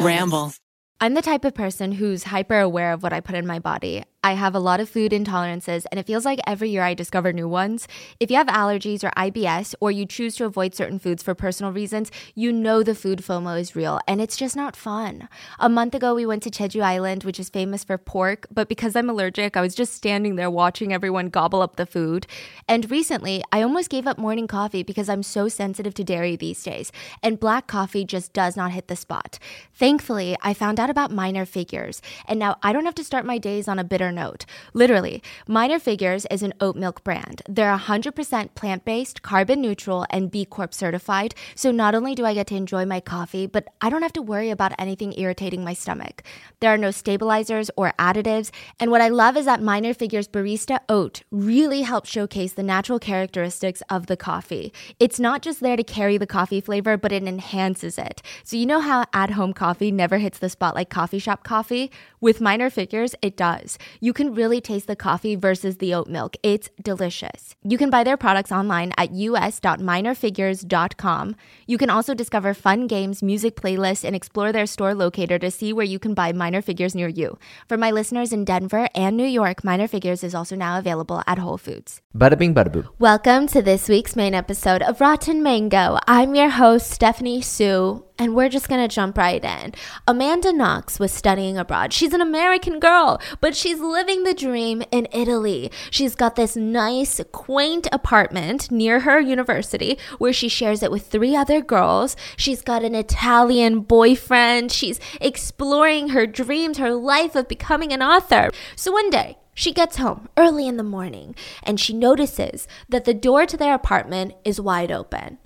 Ramble. I'm the type of person who's hyper aware of what I put in my body. I have a lot of food intolerances, and it feels like every year I discover new ones. If you have allergies or IBS, or you choose to avoid certain foods for personal reasons, you know the food FOMO is real, and it's just not fun. A month ago, we went to Jeju Island, which is famous for pork, but because I'm allergic, I was just standing there watching everyone gobble up the food. And recently, I almost gave up morning coffee because I'm so sensitive to dairy these days, and black coffee just does not hit the spot. Thankfully, I found out about Minor Figures, and now I don't have to start my days on a bitter note. Literally, Minor Figures is an oat milk brand. They're 100% plant based, carbon neutral, and B Corp certified. So not only do I get to enjoy my coffee, but I don't have to worry about anything irritating my stomach. There are no stabilizers or additives. And what I love is that Minor Figures Barista Oat really helps showcase the natural characteristics of the coffee. It's not just there to carry the coffee flavor, but it enhances it. So you know how at home coffee never hits the spot like coffee shop coffee? With Minor Figures, it does. You can really taste the coffee versus the oat milk. It's delicious. You can buy their products online at us.minorfigures.com. You can also discover fun games, music playlists, and explore their store locator to see where you can buy Minor Figures near you. For my listeners in Denver and New York, Minor Figures is also now available at Whole Foods. Bada bing, bada boo. Welcome to this week's main episode of Rotten Mango. I'm your host, Stephanie Soo, and we're just gonna jump right in. Amanda Knox was studying abroad. She's an American girl, but she's living the dream in Italy. She's got this nice, quaint apartment near her university where she shares it with three other girls. She's got an Italian boyfriend. She's exploring her dreams, her life of becoming an author. So one day, she gets home early in the morning and she notices that the door to their apartment is wide open.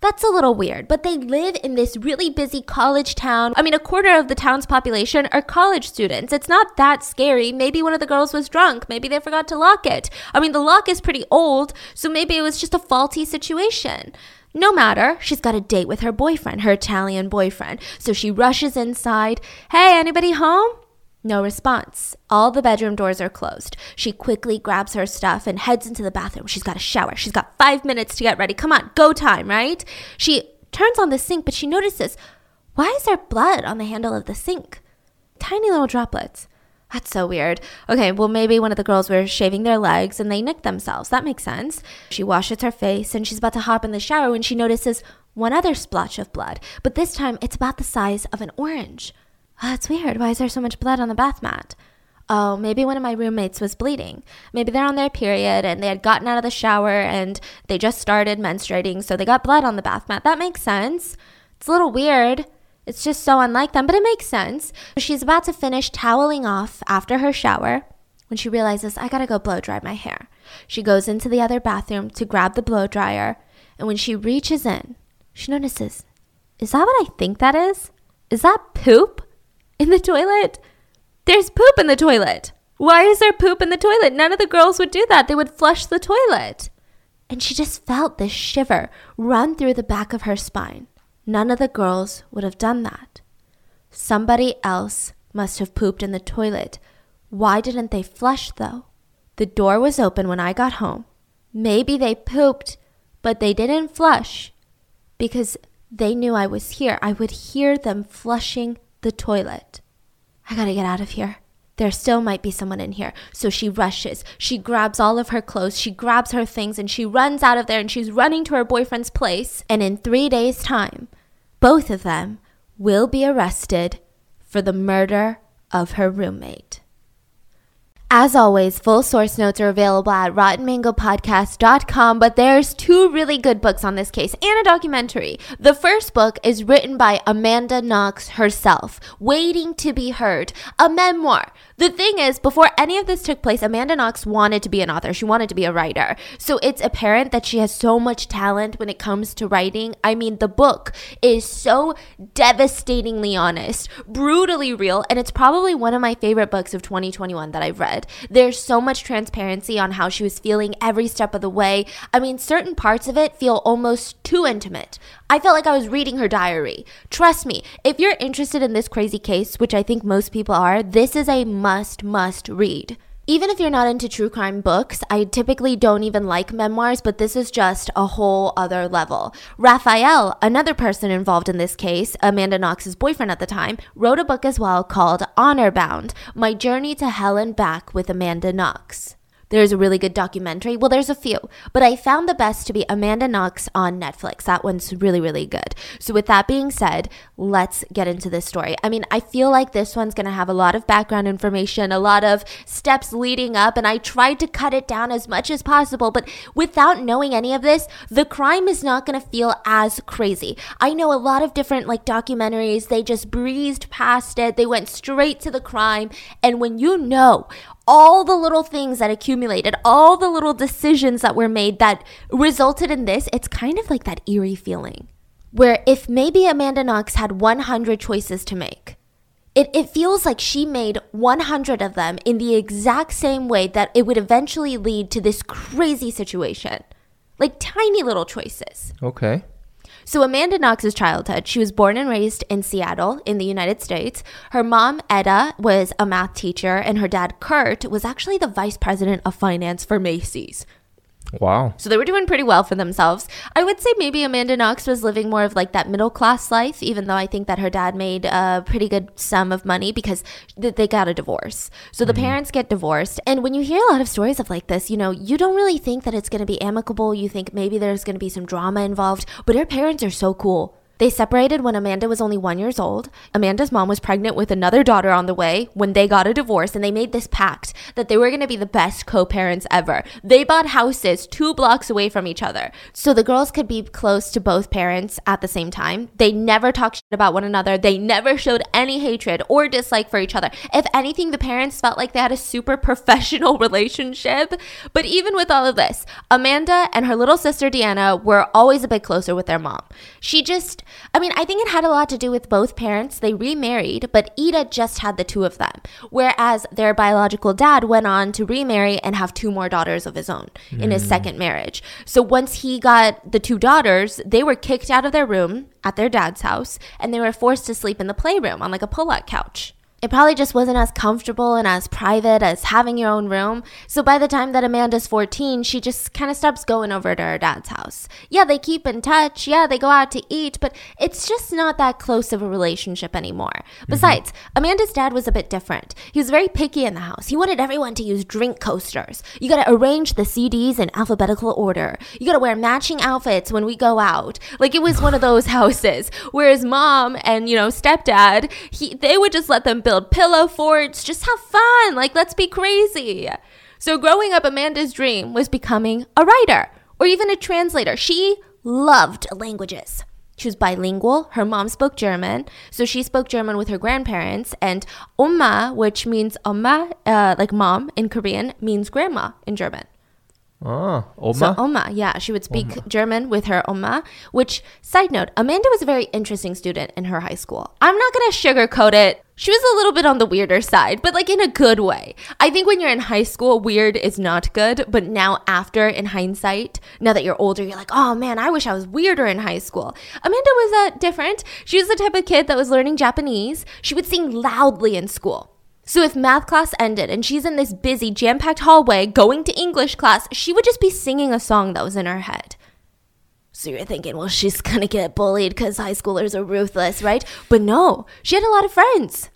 That's a little weird, but they live in this really busy college town. I mean, a quarter of the town's population are college students. It's not that scary. Maybe one of the girls was drunk. Maybe they forgot to lock it. I mean, the lock is pretty old, so maybe it was just a faulty situation. No matter, she's got a date with her boyfriend, her Italian boyfriend. So she rushes inside. Hey, anybody home? No response. All the bedroom doors are closed. She quickly grabs her stuff and heads into the bathroom. She's got a shower. She's got five minutes to get ready. Come on, go time, right? She turns on the sink, but she notices why is there blood on the handle of the sink? Tiny little droplets. That's so weird. Okay, well, maybe one of the girls were shaving their legs and they nicked themselves. That makes sense. She washes her face and she's about to hop in the shower when she notices one other splotch of blood, but this time it's about the size of an orange. Ah, oh, that's weird. Why is there so much blood on the bath mat? Oh, maybe one of my roommates was bleeding. Maybe they're on their period and they had gotten out of the shower and they just started menstruating, so they got blood on the bath mat. That makes sense. It's a little weird. It's just so unlike them, but it makes sense. She's about to finish toweling off after her shower when she realizes, I gotta go blow dry my hair. She goes into the other bathroom to grab the blow dryer, and when she reaches in, she notices, is that what I think that is? Is that poop? In the toilet? There's poop in the toilet. Why is there poop in the toilet? None of the girls would do that. They would flush the toilet. And she just felt this shiver run through the back of her spine. None of the girls would have done that. Somebody else must have pooped in the toilet. Why didn't they flush, though? The door was open when I got home. Maybe they pooped, but they didn't flush because they knew I was here. I would hear them flushing the toilet. I gotta get out of here. There still might be someone in here. So she rushes. She grabs all of her clothes. She grabs her things and she runs out of there and she's running to her boyfriend's place. And in three days' time, both of them will be arrested for the murder of her roommate. As always, full source notes are available at rottenmangopodcast.com, but there's two really good books on this case and a documentary. The first book is written by Amanda Knox herself, Waiting to be Heard, a memoir. The thing is, before any of this took place, Amanda Knox wanted to be an author. She wanted to be a writer. So it's apparent that she has so much talent when it comes to writing. I mean, the book is so devastatingly honest, brutally real, and it's probably one of my favorite books of 2021 that I've read. There's so much transparency on how she was feeling every step of the way. I mean, certain parts of it feel almost too intimate. I felt like I was reading her diary. Trust me, if you're interested in this crazy case, which I think most people are, this is a must, must read. Even if you're not into true crime books, I typically don't even like memoirs, but this is just a whole other level. Raffaele, another person involved in this case, Amanda Knox's boyfriend at the time, wrote a book as well called Honor Bound My Journey to Hell and Back with Amanda Knox. There's a really good documentary. Well, there's a few, but I found the best to be Amanda Knox on Netflix. That one's really, really good. So, with that being said, let's get into this story. I mean, I feel like this one's going to have a lot of background information, a lot of steps leading up, and I tried to cut it down as much as possible. But without knowing any of this, the crime is not going to feel as crazy. I know a lot of different like documentaries, they just breezed past it, they went straight to the crime. And when you know all the little things that accumulated, all the little decisions that were made that resulted in this, it's kind of like that eerie feeling where if maybe Amanda Knox had 100 choices to make, it, it feels like she made 100 of them in the exact same way that it would eventually lead to this crazy situation. Like tiny little choices. Okay. So, Amanda Knox's childhood, she was born and raised in Seattle in the United States. Her mom, Edda, was a math teacher, and her dad, Curt, was actually the vice president of finance for Macy's. Wow. So they were doing pretty well for themselves. I would say maybe Amanda Knox was living more of like that middle class life, even though I think that her dad made a pretty good sum of money because they got a divorce. So the mm-hmm. parents get divorced. And when you hear a lot of stories of like this, you know, you don't really think that it's going to be amicable. You think maybe there's going to be some drama involved, but her parents are so cool. They separated when Amanda was only one years old. Amanda's mom was pregnant with another daughter on the way when they got a divorce, and they made this pact that they were going to be the best co-parents ever. They bought houses two blocks away from each other, so the girls could be close to both parents at the same time. They never talked shit about one another. They never showed any hatred or dislike for each other. If anything, the parents felt like they had a super professional relationship. But even with all of this, Amanda and her little sister Deanna were always a bit closer with their mom. She just I mean, I think it had a lot to do with both parents. They remarried, but Ida just had the two of them, whereas their biological dad went on to remarry and have two more daughters of his own mm. in his hmm. second marriage. So once he got the two daughters, they were kicked out of their room at their dad's house and they were forced to sleep in the playroom on like a pull out couch it probably just wasn't as comfortable and as private as having your own room. So by the time that Amanda's 14, she just kind of stops going over to her dad's house. Yeah, they keep in touch. Yeah, they go out to eat, but it's just not that close of a relationship anymore. Mm-hmm. Besides, Amanda's dad was a bit different. He was very picky in the house. He wanted everyone to use drink coasters. You got to arrange the CDs in alphabetical order. You got to wear matching outfits when we go out. Like it was one of those houses. Whereas mom and, you know, stepdad, he they would just let them build build pillow forts, just have fun. Like, let's be crazy. So, growing up, Amanda's dream was becoming a writer or even a translator. She loved languages. She was bilingual. Her mom spoke German, so she spoke German with her grandparents. And Oma, which means Oma, uh, like mom in Korean, means grandma in German. Oh, Oma? So Oma, yeah, she would speak Oma. German with her Oma, which, side note, Amanda was a very interesting student in her high school. I'm not going to sugarcoat it. She was a little bit on the weirder side, but like in a good way. I think when you're in high school, weird is not good, but now after, in hindsight, now that you're older, you're like, oh man, I wish I was weirder in high school. Amanda was uh, different. She was the type of kid that was learning Japanese. She would sing loudly in school. So if math class ended and she's in this busy, jam packed hallway going to English class, she would just be singing a song that was in her head. So you're thinking, well, she's gonna get bullied because high schoolers are ruthless, right? But no, she had a lot of friends.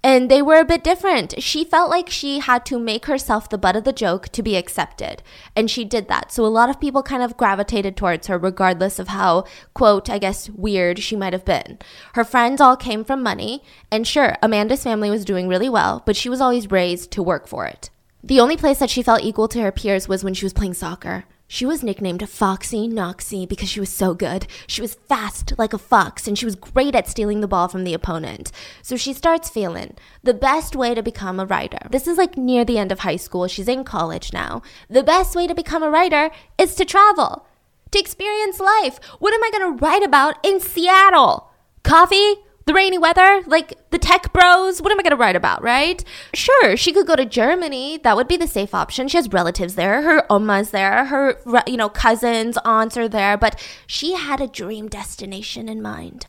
And they were a bit different. She felt like she had to make herself the butt of the joke to be accepted. And she did that. So a lot of people kind of gravitated towards her, regardless of how, quote, I guess, weird she might have been. Her friends all came from money. And sure, Amanda's family was doing really well, but she was always raised to work for it. The only place that she felt equal to her peers was when she was playing soccer. She was nicknamed Foxy Knoxy because she was so good. She was fast like a fox and she was great at stealing the ball from the opponent. So she starts feeling the best way to become a writer. This is like near the end of high school. She's in college now. The best way to become a writer is to travel, to experience life. What am I going to write about in Seattle? Coffee? The rainy weather, like the tech bros. What am I going to write about, right? Sure, she could go to Germany. That would be the safe option. She has relatives there. Her oma's there. Her, you know, cousins, aunts are there. But she had a dream destination in mind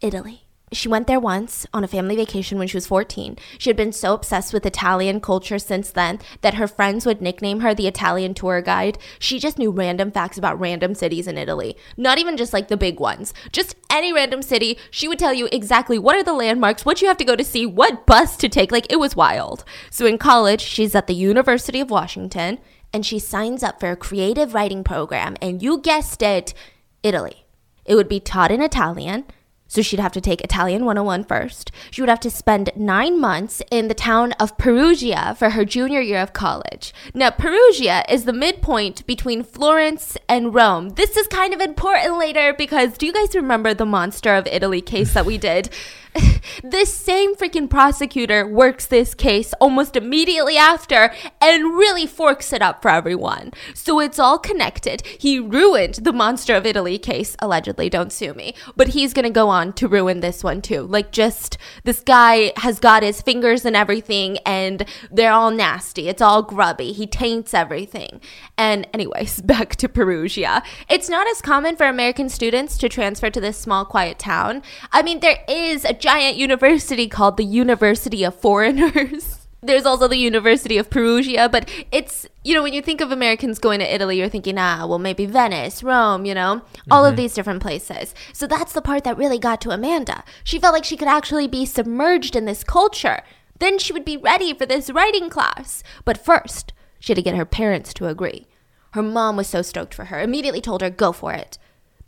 Italy. She went there once on a family vacation when she was 14. She had been so obsessed with Italian culture since then that her friends would nickname her the Italian tour guide. She just knew random facts about random cities in Italy. Not even just like the big ones, just any random city. She would tell you exactly what are the landmarks, what you have to go to see, what bus to take. Like it was wild. So in college, she's at the University of Washington and she signs up for a creative writing program. And you guessed it, Italy. It would be taught in Italian. So she'd have to take Italian 101 first. She would have to spend nine months in the town of Perugia for her junior year of college. Now, Perugia is the midpoint between Florence and Rome. This is kind of important later because do you guys remember the Monster of Italy case that we did? this same freaking prosecutor works this case almost immediately after and really forks it up for everyone. So it's all connected. He ruined the Monster of Italy case, allegedly, don't sue me, but he's gonna go on to ruin this one too. Like, just this guy has got his fingers and everything, and they're all nasty. It's all grubby. He taints everything. And, anyways, back to Perugia. It's not as common for American students to transfer to this small, quiet town. I mean, there is a giant university called the University of Foreigners. There's also the University of Perugia, but it's, you know, when you think of Americans going to Italy, you're thinking, ah, well, maybe Venice, Rome, you know, all of these different places. So that's the part that really got to Amanda. She felt like she could actually be submerged in this culture. Then she would be ready for this writing class. But first, she had to get her parents to agree. Her mom was so stoked for her, immediately told her, go for it.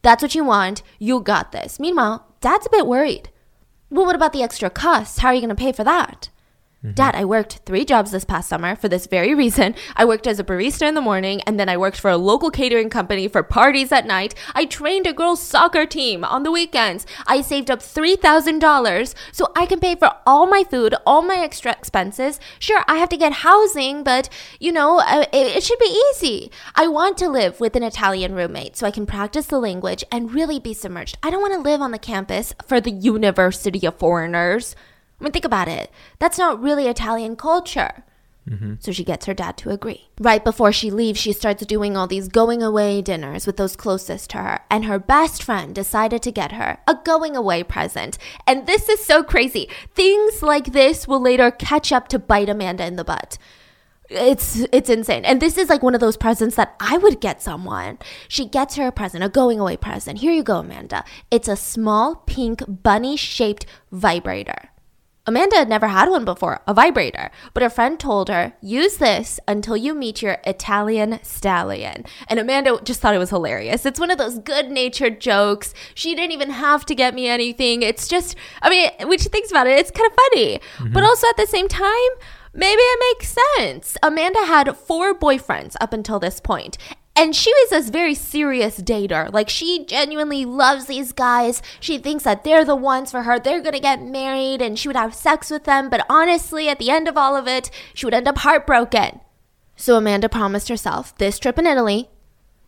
That's what you want. You got this. Meanwhile, dad's a bit worried. Well, what about the extra costs? How are you going to pay for that? Dad, I worked three jobs this past summer for this very reason. I worked as a barista in the morning, and then I worked for a local catering company for parties at night. I trained a girls' soccer team on the weekends. I saved up $3,000 so I can pay for all my food, all my extra expenses. Sure, I have to get housing, but you know, uh, it, it should be easy. I want to live with an Italian roommate so I can practice the language and really be submerged. I don't want to live on the campus for the University of Foreigners. I mean, think about it. That's not really Italian culture. Mm-hmm. So she gets her dad to agree. Right before she leaves, she starts doing all these going away dinners with those closest to her. And her best friend decided to get her a going away present. And this is so crazy. Things like this will later catch up to bite Amanda in the butt. It's it's insane. And this is like one of those presents that I would get someone. She gets her a present, a going away present. Here you go, Amanda. It's a small pink bunny shaped vibrator. Amanda had never had one before, a vibrator, but her friend told her, use this until you meet your Italian stallion. And Amanda just thought it was hilarious. It's one of those good natured jokes. She didn't even have to get me anything. It's just, I mean, when she thinks about it, it's kind of funny. Mm-hmm. But also at the same time, maybe it makes sense. Amanda had four boyfriends up until this point, and she was this very serious dater. Like, she genuinely loves these guys. She thinks that they're the ones for her. They're gonna get married and she would have sex with them. But honestly, at the end of all of it, she would end up heartbroken. So, Amanda promised herself this trip in Italy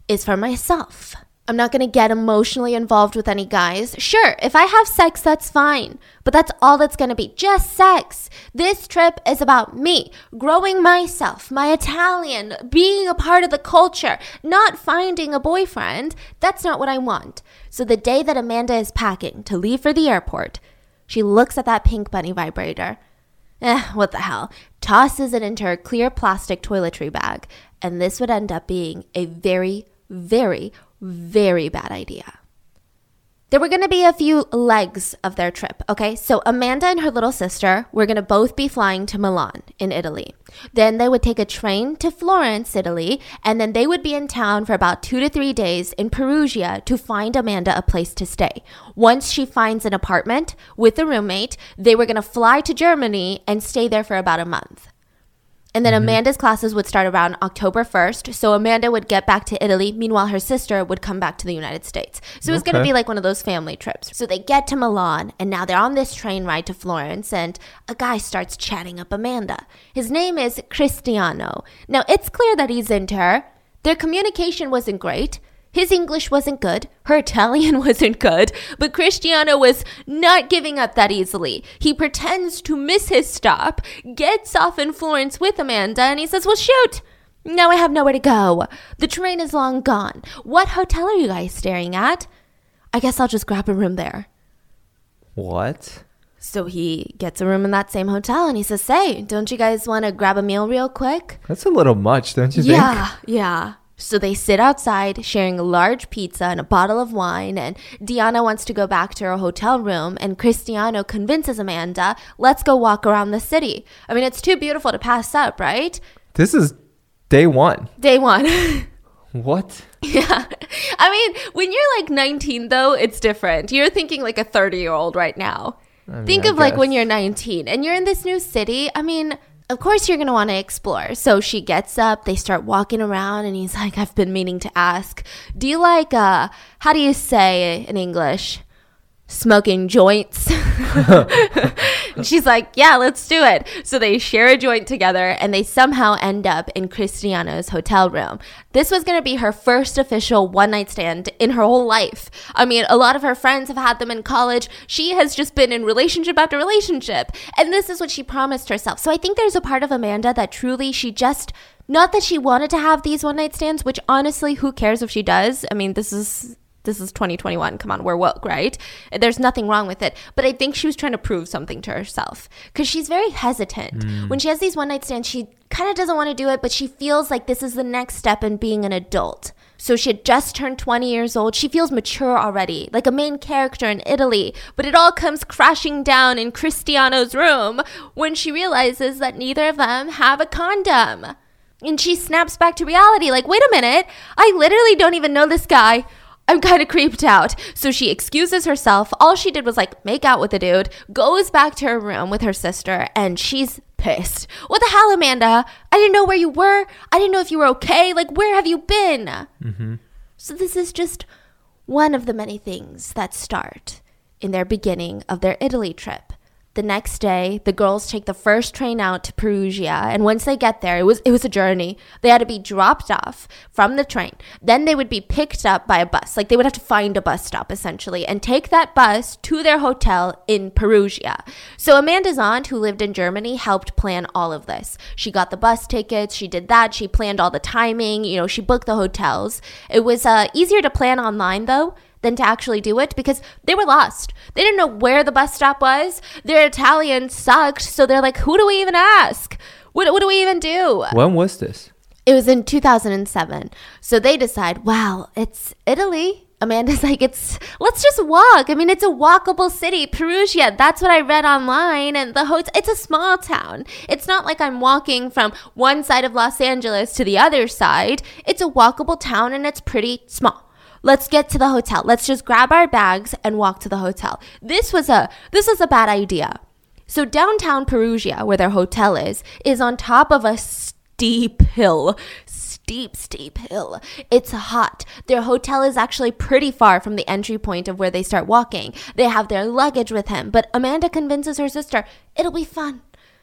is for myself. I'm not gonna get emotionally involved with any guys. Sure, if I have sex, that's fine. But that's all it's gonna be just sex. This trip is about me, growing myself, my Italian, being a part of the culture, not finding a boyfriend. That's not what I want. So the day that Amanda is packing to leave for the airport, she looks at that pink bunny vibrator. Eh, what the hell? Tosses it into her clear plastic toiletry bag. And this would end up being a very, very very bad idea. There were going to be a few legs of their trip, okay? So Amanda and her little sister were going to both be flying to Milan in Italy. Then they would take a train to Florence, Italy, and then they would be in town for about two to three days in Perugia to find Amanda a place to stay. Once she finds an apartment with a roommate, they were going to fly to Germany and stay there for about a month. And then mm-hmm. Amanda's classes would start around October 1st. So Amanda would get back to Italy. Meanwhile, her sister would come back to the United States. So it was going to be like one of those family trips. So they get to Milan, and now they're on this train ride to Florence, and a guy starts chatting up Amanda. His name is Cristiano. Now it's clear that he's into her. Their communication wasn't great. His English wasn't good. Her Italian wasn't good. But Cristiano was not giving up that easily. He pretends to miss his stop, gets off in Florence with Amanda, and he says, Well, shoot! Now I have nowhere to go. The train is long gone. What hotel are you guys staring at? I guess I'll just grab a room there. What? So he gets a room in that same hotel and he says, Say, don't you guys want to grab a meal real quick? That's a little much, don't you think? Yeah, yeah. So they sit outside sharing a large pizza and a bottle of wine. And Deanna wants to go back to her hotel room. And Cristiano convinces Amanda, let's go walk around the city. I mean, it's too beautiful to pass up, right? This is day one. Day one. What? yeah. I mean, when you're like 19, though, it's different. You're thinking like a 30 year old right now. I mean, Think I of like when you're 19 and you're in this new city. I mean, of course you're going to want to explore. So she gets up, they start walking around and he's like, "I've been meaning to ask, do you like uh how do you say in English? Smoking joints?" she's like, "Yeah, let's do it." So they share a joint together and they somehow end up in Cristiano's hotel room. This was going to be her first official one night stand in her whole life. I mean, a lot of her friends have had them in college. She has just been in relationship after relationship. And this is what she promised herself. So I think there's a part of Amanda that truly she just, not that she wanted to have these one night stands, which honestly, who cares if she does? I mean, this is. This is 2021. Come on, we're woke, right? There's nothing wrong with it. But I think she was trying to prove something to herself because she's very hesitant. Mm. When she has these one night stands, she kind of doesn't want to do it, but she feels like this is the next step in being an adult. So she had just turned 20 years old. She feels mature already, like a main character in Italy. But it all comes crashing down in Cristiano's room when she realizes that neither of them have a condom. And she snaps back to reality like, wait a minute, I literally don't even know this guy. I'm kind of creeped out. So she excuses herself. All she did was like make out with the dude, goes back to her room with her sister, and she's pissed. What the hell, Amanda? I didn't know where you were. I didn't know if you were okay. Like, where have you been? Mm-hmm. So this is just one of the many things that start in their beginning of their Italy trip. The next day, the girls take the first train out to Perugia, and once they get there, it was it was a journey. They had to be dropped off from the train. Then they would be picked up by a bus. Like they would have to find a bus stop essentially and take that bus to their hotel in Perugia. So Amanda's aunt, who lived in Germany, helped plan all of this. She got the bus tickets, she did that, she planned all the timing, you know, she booked the hotels. It was uh, easier to plan online though than to actually do it because they were lost. They didn't know where the bus stop was. Their Italian sucked, so they're like, who do we even ask? What, what do we even do? When was this? It was in 2007. So they decide, wow, it's Italy. Amanda's like, it's, let's just walk. I mean, it's a walkable city, Perugia. That's what I read online. And the hotel, it's a small town. It's not like I'm walking from one side of Los Angeles to the other side. It's a walkable town and it's pretty small. Let's get to the hotel. Let's just grab our bags and walk to the hotel. This was a, this was a bad idea. So downtown Perugia, where their hotel is, is on top of a steep hill. Steep, steep hill. It's hot. Their hotel is actually pretty far from the entry point of where they start walking. They have their luggage with him, but Amanda convinces her sister, it'll be fun.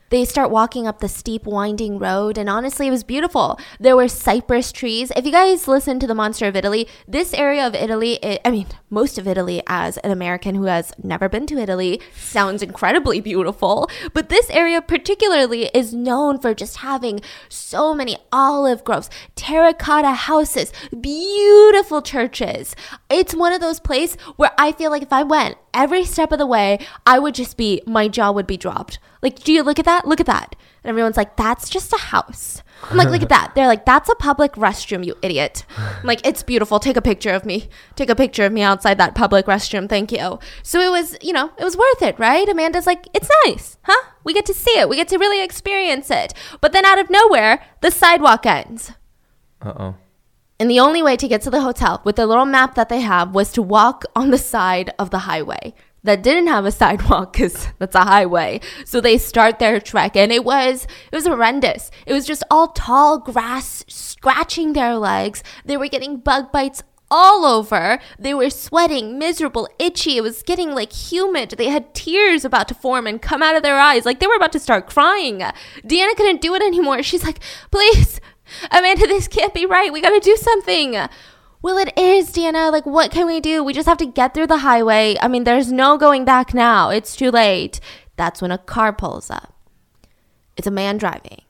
They start walking up the steep, winding road, and honestly, it was beautiful. There were cypress trees. If you guys listen to The Monster of Italy, this area of Italy, i I mean, most of Italy, as an American who has never been to Italy, sounds incredibly beautiful. But this area, particularly, is known for just having so many olive groves, terracotta houses, beautiful churches. It's one of those places where I feel like if I went every step of the way, I would just be, my jaw would be dropped. Like, do you look at that? Look at that. And everyone's like, that's just a house. I'm like, look at that. They're like, that's a public restroom, you idiot. I'm like, it's beautiful. Take a picture of me. Take a picture of me outside that public restroom. Thank you. So it was, you know, it was worth it, right? Amanda's like, it's nice, huh? We get to see it. We get to really experience it. But then out of nowhere, the sidewalk ends. Uh oh. And the only way to get to the hotel with the little map that they have was to walk on the side of the highway that didn't have a sidewalk because that's a highway. So they start their trek and it was it was horrendous. It was just all tall grass scratching their legs. They were getting bug bites all over. They were sweating, miserable, itchy. It was getting like humid. They had tears about to form and come out of their eyes. Like they were about to start crying. Deanna couldn't do it anymore. She's like, please, Amanda, this can't be right. We got to do something. Well, it is, Deanna. Like, what can we do? We just have to get through the highway. I mean, there's no going back now. It's too late. That's when a car pulls up. It's a man driving.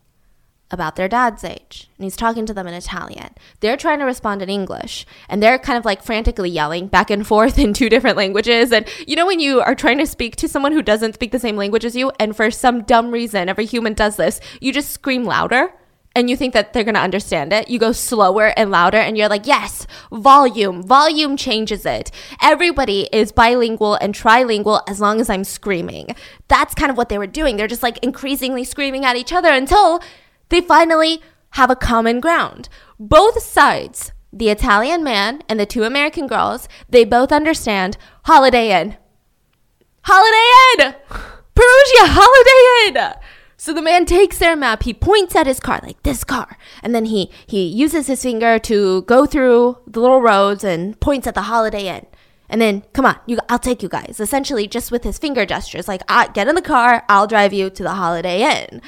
about their dad's age. And he's talking to them in Italian. They're trying to respond in English. And they're kind of like frantically yelling back and forth in two different languages. And you know, when you are trying to speak to someone who doesn't speak the same language as you, and for some dumb reason, every human does this, you just scream louder and you think that they're going to understand it. You go slower and louder and you're like, yes, volume. Volume changes it. Everybody is bilingual and trilingual as long as I'm screaming. That's kind of what they were doing. They're just like increasingly screaming at each other until they finally have a common ground. Both sides, the Italian man and the two American girls, they both understand Holiday Inn. Holiday Inn! Perugia, Holiday Inn! So the man takes their map, he points at his car, like this car, and then he, he uses his finger to go through the little roads and points at the Holiday Inn. And then, come on, you, I'll take you guys. Essentially, just with his finger gestures, like, ah, get in the car, I'll drive you to the Holiday Inn.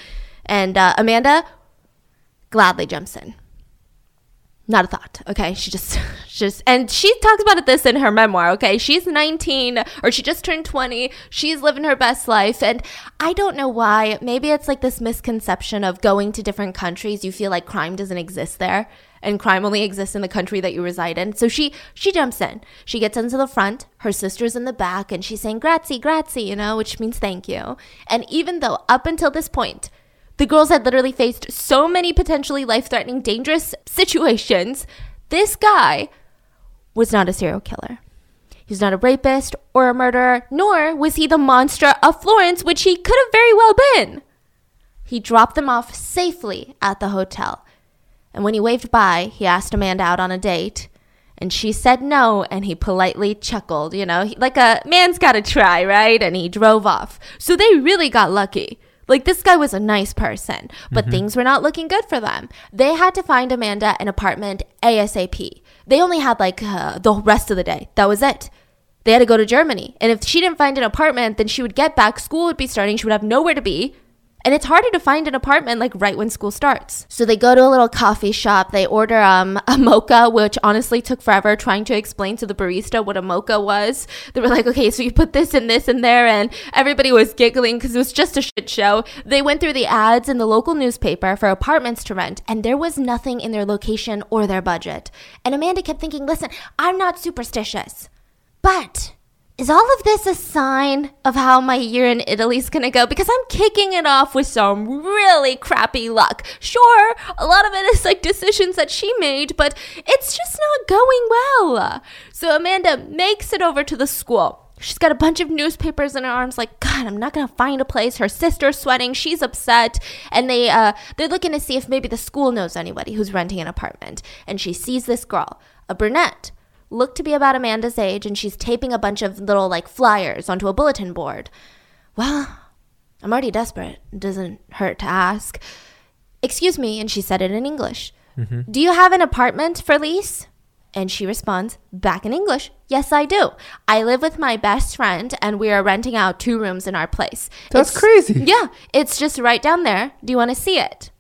And uh, Amanda gladly jumps in. Not a thought. Okay, she just, she just, and she talks about it this in her memoir. Okay, she's 19 or she just turned 20. She's living her best life, and I don't know why. Maybe it's like this misconception of going to different countries. You feel like crime doesn't exist there, and crime only exists in the country that you reside in. So she she jumps in. She gets into the front. Her sister's in the back, and she's saying "grazie, grazie," you know, which means thank you. And even though up until this point the girls had literally faced so many potentially life threatening, dangerous situations. This guy was not a serial killer. He's not a rapist or a murderer, nor was he the monster of Florence, which he could have very well been. He dropped them off safely at the hotel. And when he waved by, he asked Amanda out on a date. And she said no, and he politely chuckled, you know, like a man's gotta try, right? And he drove off. So they really got lucky. Like this guy was a nice person, but mm-hmm. things were not looking good for them. They had to find Amanda an apartment ASAP. They only had like uh, the rest of the day. That was it. They had to go to Germany. And if she didn't find an apartment, then she would get back. School would be starting. She would have nowhere to be. And it's harder to find an apartment like right when school starts. So they go to a little coffee shop. They order um, a mocha, which honestly took forever trying to explain to the barista what a mocha was. They were like, okay, so you put this and this in there. And everybody was giggling because it was just a shit show. They went through the ads in the local newspaper for apartments to rent, and there was nothing in their location or their budget. And Amanda kept thinking, listen, I'm not superstitious, but is all of this a sign of how my year in Italy is gonna go? Because I'm kicking it off with some really crappy luck. Sure, a lot of it is like decisions that she made, but it's just not going well. So Amanda makes it over to the school. She's got a bunch of newspapers in her arms, like, God, I'm not gonna find a place. Her sister's sweating, she's upset, and they uh they're looking to see if maybe the school knows anybody who's renting an apartment. And she sees this girl, a brunette look to be about Amanda's age, and she's taping a bunch of little like flyers onto a bulletin board. Well, I'm already desperate. It doesn't hurt to ask. Excuse me, and she said it in English. Mm-hmm. Do you have an apartment for lease? And she responds back in English, Yes, I do. I live with my best friend and we are renting out two rooms in our place. That's it's, crazy. Yeah, it's just right down there. Do you want to see it?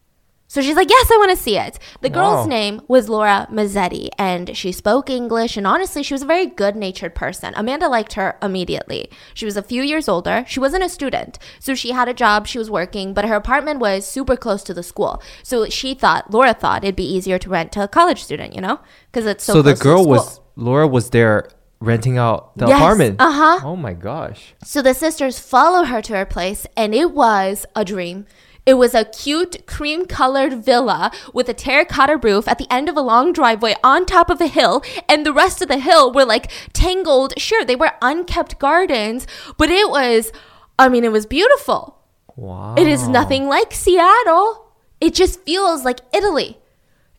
So she's like, Yes, I want to see it. The girl's name was Laura Mezzetti, and she spoke English, and honestly, she was a very good natured person. Amanda liked her immediately. She was a few years older. She wasn't a student, so she had a job, she was working, but her apartment was super close to the school. So she thought, Laura thought it'd be easier to rent to a college student, you know? Because it's so So the girl the was, Laura was there renting out the yes, apartment. Uh huh. Oh my gosh. So the sisters follow her to her place, and it was a dream. It was a cute cream colored villa with a terracotta roof at the end of a long driveway on top of a hill, and the rest of the hill were like tangled. Sure, they were unkept gardens, but it was, I mean, it was beautiful. Wow. It is nothing like Seattle. It just feels like Italy.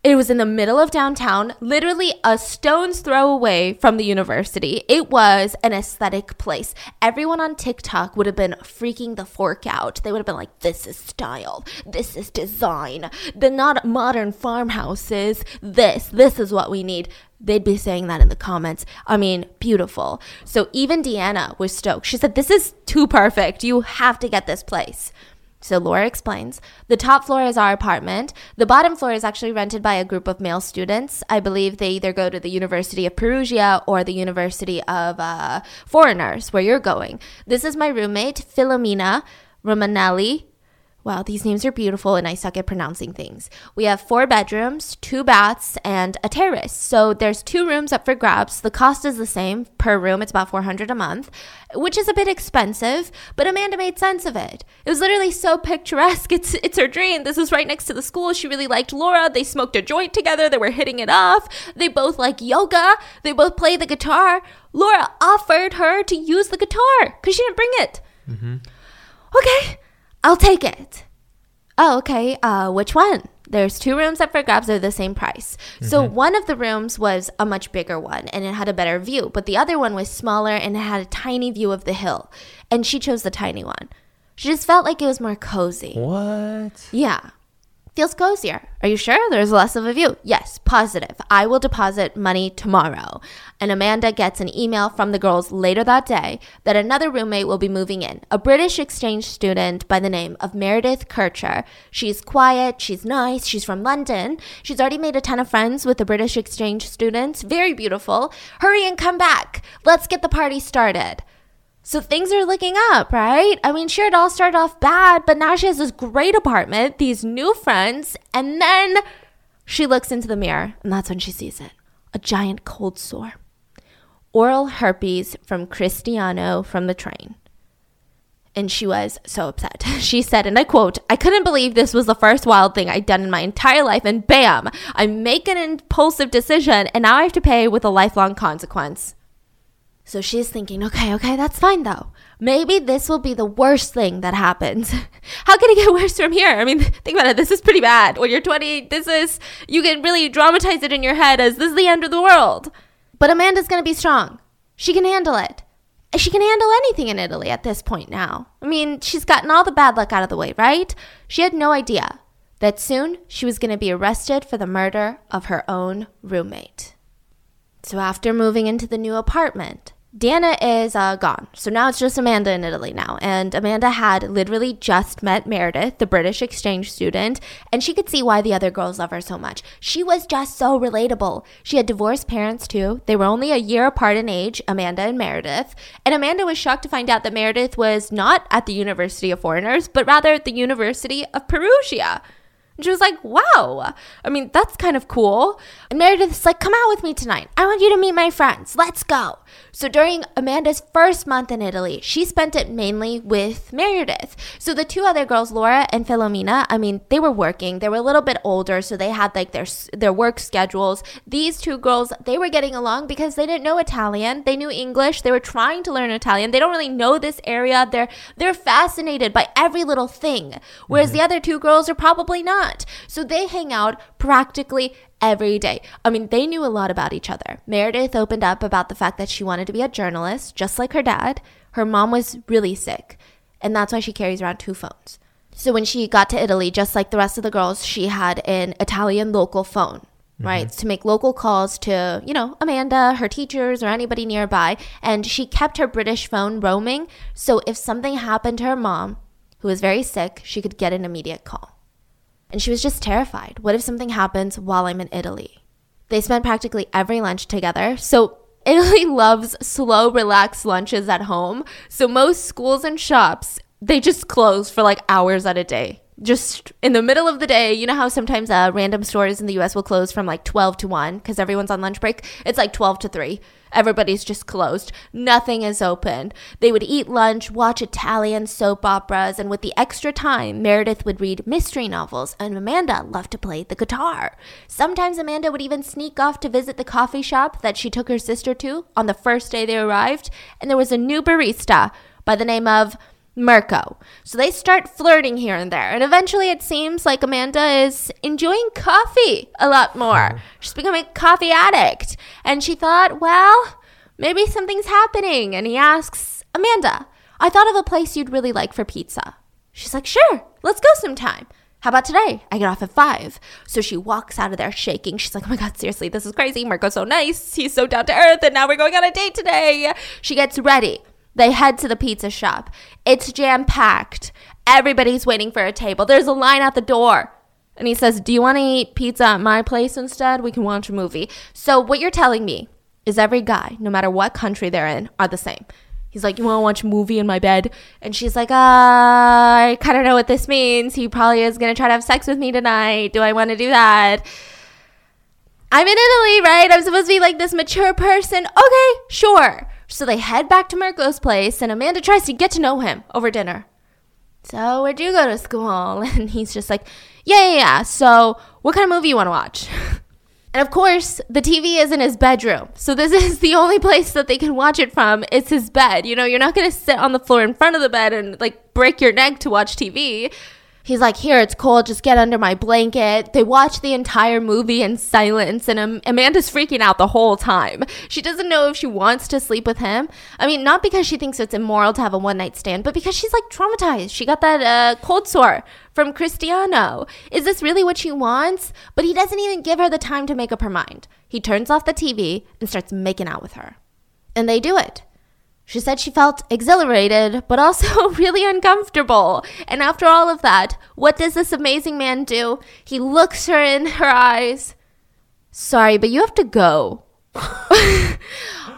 It was in the middle of downtown, literally a stone's throw away from the university. It was an aesthetic place. Everyone on TikTok would have been freaking the fork out. They would have been like, this is style. This is design. The not modern farmhouses. This, this is what we need. They'd be saying that in the comments. I mean, beautiful. So even Deanna was stoked. She said, this is too perfect. You have to get this place. So Laura explains the top floor is our apartment. The bottom floor is actually rented by a group of male students. I believe they either go to the University of Perugia or the University of uh, Foreigners, where you're going. This is my roommate, Filomena Romanelli. Wow, these names are beautiful and I suck at pronouncing things. We have four bedrooms, two baths, and a terrace. So there's two rooms up for grabs. The cost is the same per room. It's about 400 a month, which is a bit expensive, but Amanda made sense of it. It was literally so picturesque. It's it's her dream. This is right next to the school. She really liked Laura. They smoked a joint together. They were hitting it off. They both like yoga. They both play the guitar. Laura offered her to use the guitar cuz she didn't bring it. Mm-hmm. Okay. I'll take it. Oh, okay. Uh, which one? There's two rooms up for grabs. They're the same price. So one of the rooms was a much bigger one and it had a better view, but the other one was smaller and it had a tiny view of the hill. And she chose the tiny one. She just felt like it was more cozy. What? Yeah. Feels cozier. Are you sure? There's less of a view. Yes, positive. I will deposit money tomorrow. And Amanda gets an email from the girls later that day that another roommate will be moving in, a British exchange student by the name of Meredith Kercher. She's quiet, she's nice, she's from London. She's already made a ton of friends with the British exchange students. Very beautiful. Hurry and come back. Let's get the party started. So things are looking up, right? I mean, sure, it all started off bad, but now she has this great apartment, these new friends, and then she looks into the mirror, and that's when she sees it a giant cold sore. Oral herpes from Cristiano from the train. And she was so upset. She said, and I quote, I couldn't believe this was the first wild thing I'd done in my entire life, and bam, I make an impulsive decision, and now I have to pay with a lifelong consequence. So she's thinking, okay, okay, that's fine though. Maybe this will be the worst thing that happens. How can it get worse from here? I mean, think about it. This is pretty bad. When you're 20, this is, you can really dramatize it in your head as this is the end of the world. But Amanda's going to be strong. She can handle it. She can handle anything in Italy at this point now. I mean, she's gotten all the bad luck out of the way, right? She had no idea that soon she was going to be arrested for the murder of her own roommate. So after moving into the new apartment, Dana is uh, gone. So now it's just Amanda in Italy now. And Amanda had literally just met Meredith, the British exchange student, and she could see why the other girls love her so much. She was just so relatable. She had divorced parents too. They were only a year apart in age, Amanda and Meredith. And Amanda was shocked to find out that Meredith was not at the University of Foreigners, but rather at the University of Perugia. And she was like, wow. I mean, that's kind of cool. And Meredith's like, come out with me tonight. I want you to meet my friends. Let's go. So during Amanda's first month in Italy, she spent it mainly with Meredith. So the two other girls, Laura and Filomena, I mean, they were working. They were a little bit older, so they had like their their work schedules. These two girls, they were getting along because they didn't know Italian. They knew English. They were trying to learn Italian. They don't really know this area. They're they're fascinated by every little thing. Whereas mm-hmm. the other two girls are probably not. So they hang out practically every day. I mean, they knew a lot about each other. Meredith opened up about the fact that she wanted to be a journalist, just like her dad. Her mom was really sick, and that's why she carries around two phones. So when she got to Italy, just like the rest of the girls, she had an Italian local phone. Mm-hmm. Right, to make local calls to, you know, Amanda, her teachers, or anybody nearby. And she kept her British phone roaming. So if something happened to her mom, who was very sick, she could get an immediate call. And she was just terrified. What if something happens while I'm in Italy? They spent practically every lunch together. So Italy loves slow, relaxed lunches at home. So most schools and shops, they just close for like hours at a day. Just in the middle of the day, you know how sometimes uh, random stores in the US will close from like 12 to 1 because everyone's on lunch break? It's like 12 to 3. Everybody's just closed. Nothing is open. They would eat lunch, watch Italian soap operas, and with the extra time, Meredith would read mystery novels, and Amanda loved to play the guitar. Sometimes Amanda would even sneak off to visit the coffee shop that she took her sister to on the first day they arrived, and there was a new barista by the name of Mirko. So they start flirting here and there. And eventually it seems like Amanda is enjoying coffee a lot more. Hmm. She's becoming a coffee addict. And she thought, well, maybe something's happening. And he asks, Amanda, I thought of a place you'd really like for pizza. She's like, sure, let's go sometime. How about today? I get off at five. So she walks out of there shaking. She's like, oh my God, seriously, this is crazy. Mirko's so nice. He's so down to earth. And now we're going on a date today. She gets ready. They head to the pizza shop. It's jam packed. Everybody's waiting for a table. There's a line at the door. And he says, Do you want to eat pizza at my place instead? We can watch a movie. So, what you're telling me is every guy, no matter what country they're in, are the same. He's like, You want to watch a movie in my bed? And she's like, uh, I kind of know what this means. He probably is going to try to have sex with me tonight. Do I want to do that? I'm in Italy, right? I'm supposed to be like this mature person. Okay, sure. So they head back to Mirko's place, and Amanda tries to get to know him over dinner. So, where'd you go to school? And he's just like, Yeah, yeah, yeah. So, what kind of movie you want to watch? And of course, the TV is in his bedroom. So this is the only place that they can watch it from. It's his bed. You know, you're not going to sit on the floor in front of the bed and like break your neck to watch TV. He's like, Here, it's cold. Just get under my blanket. They watch the entire movie in silence, and Amanda's freaking out the whole time. She doesn't know if she wants to sleep with him. I mean, not because she thinks it's immoral to have a one night stand, but because she's like traumatized. She got that uh, cold sore from Cristiano. Is this really what she wants? But he doesn't even give her the time to make up her mind. He turns off the TV and starts making out with her. And they do it. She said she felt exhilarated, but also really uncomfortable. And after all of that, what does this amazing man do? He looks her in her eyes. Sorry, but you have to go.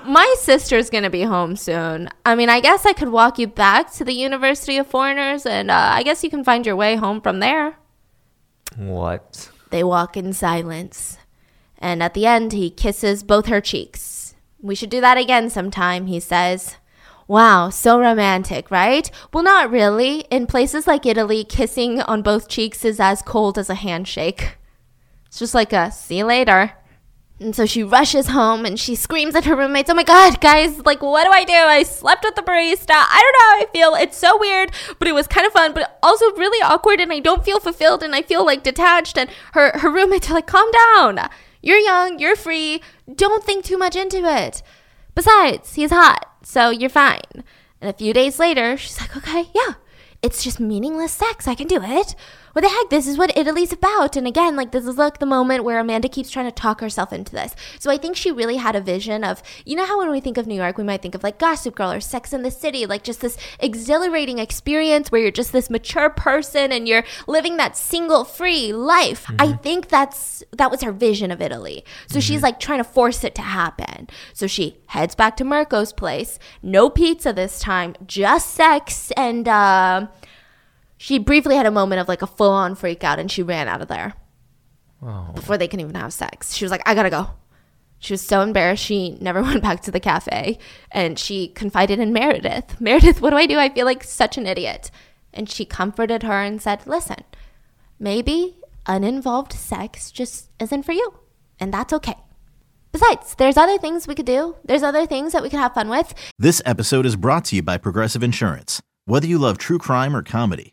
My sister's gonna be home soon. I mean, I guess I could walk you back to the University of Foreigners, and uh, I guess you can find your way home from there. What? They walk in silence. And at the end, he kisses both her cheeks. We should do that again sometime, he says. Wow, so romantic, right? Well, not really. In places like Italy, kissing on both cheeks is as cold as a handshake. It's just like a see you later. And so she rushes home and she screams at her roommates, Oh my God, guys, like, what do I do? I slept with the barista. I don't know how I feel. It's so weird, but it was kind of fun, but also really awkward. And I don't feel fulfilled and I feel like detached. And her, her roommates are like, Calm down. You're young. You're free. Don't think too much into it. Besides, he's hot, so you're fine. And a few days later, she's like, Okay, yeah, it's just meaningless sex. I can do it what the heck? This is what Italy's about. And again, like this is like the moment where Amanda keeps trying to talk herself into this. So I think she really had a vision of, you know how when we think of New York, we might think of like Gossip Girl or Sex in the City, like just this exhilarating experience where you're just this mature person and you're living that single free life. Mm-hmm. I think that's that was her vision of Italy. So mm-hmm. she's like trying to force it to happen. So she heads back to Mirko's place. No pizza this time, just sex and uh she briefly had a moment of like a full on freak out and she ran out of there oh. before they can even have sex. She was like, I gotta go. She was so embarrassed. She never went back to the cafe and she confided in Meredith. Meredith, what do I do? I feel like such an idiot. And she comforted her and said, Listen, maybe uninvolved sex just isn't for you. And that's okay. Besides, there's other things we could do. There's other things that we could have fun with. This episode is brought to you by Progressive Insurance. Whether you love true crime or comedy,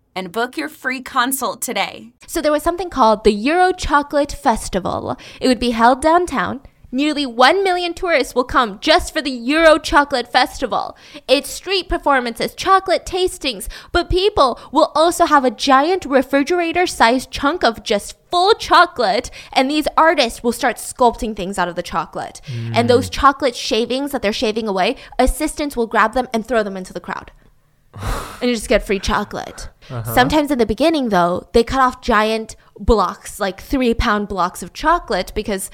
and book your free consult today. So there was something called the Euro Chocolate Festival. It would be held downtown. Nearly 1 million tourists will come just for the Euro Chocolate Festival. It's street performances, chocolate tastings, but people will also have a giant refrigerator sized chunk of just full chocolate, and these artists will start sculpting things out of the chocolate. Mm. And those chocolate shavings that they're shaving away, assistants will grab them and throw them into the crowd and you just get free chocolate. Uh-huh. Sometimes in the beginning, though, they cut off giant blocks, like three pound blocks of chocolate, because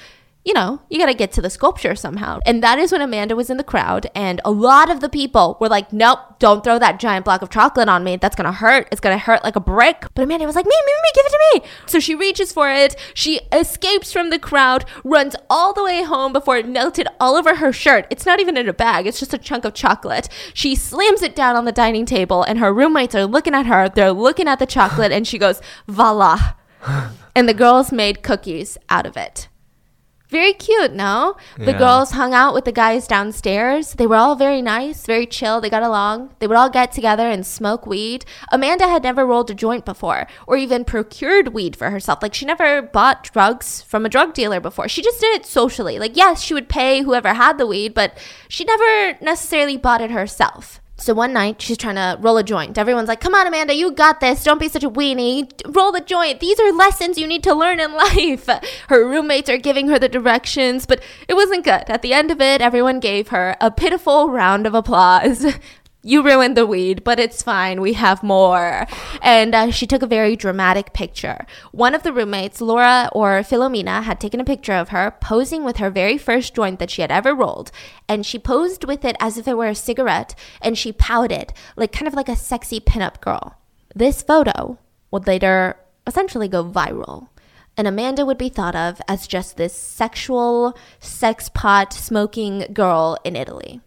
you know, you got to get to the sculpture somehow. And that is when Amanda was in the crowd, and a lot of the people were like, nope, don't throw that giant block of chocolate on me. That's going to hurt. It's going to hurt like a brick. But Amanda was like, me, me, me, give it to me. So she reaches for it. She escapes from the crowd, runs all the way home before it melted all over her shirt. It's not even in a bag, it's just a chunk of chocolate. She slams it down on the dining table, and her roommates are looking at her. They're looking at the chocolate, and she goes, voila and the girls made cookies out of it. Very cute, no? The Yeah. girls hung out with the guys downstairs. They were all very nice, very chill. They got along. They would all get together and smoke weed. Amanda had never rolled a joint before or even procured weed for herself. Like, she never bought drugs from a drug dealer before. She just did it socially. Like, yes, she would pay whoever had the weed, but she never necessarily bought it herself. So one night she's trying to roll a joint. Everyone's like, "Come on, Amanda, you got this. Don't be such a weenie. Roll the joint. These are lessons you need to learn in life." Her roommates are giving her the directions, but it wasn't good. At the end of it, everyone gave her a pitiful round of applause. You ruined the weed, but it's fine. We have more. And uh, she took a very dramatic picture. One of the roommates, Laura or Filomena, had taken a picture of her posing with her very first joint that she had ever rolled. And she posed with it as if it were a cigarette, and she pouted, like kind of like a sexy pinup girl. This photo would later essentially go viral. And Amanda would be thought of as just this sexual, sex pot smoking girl in Italy.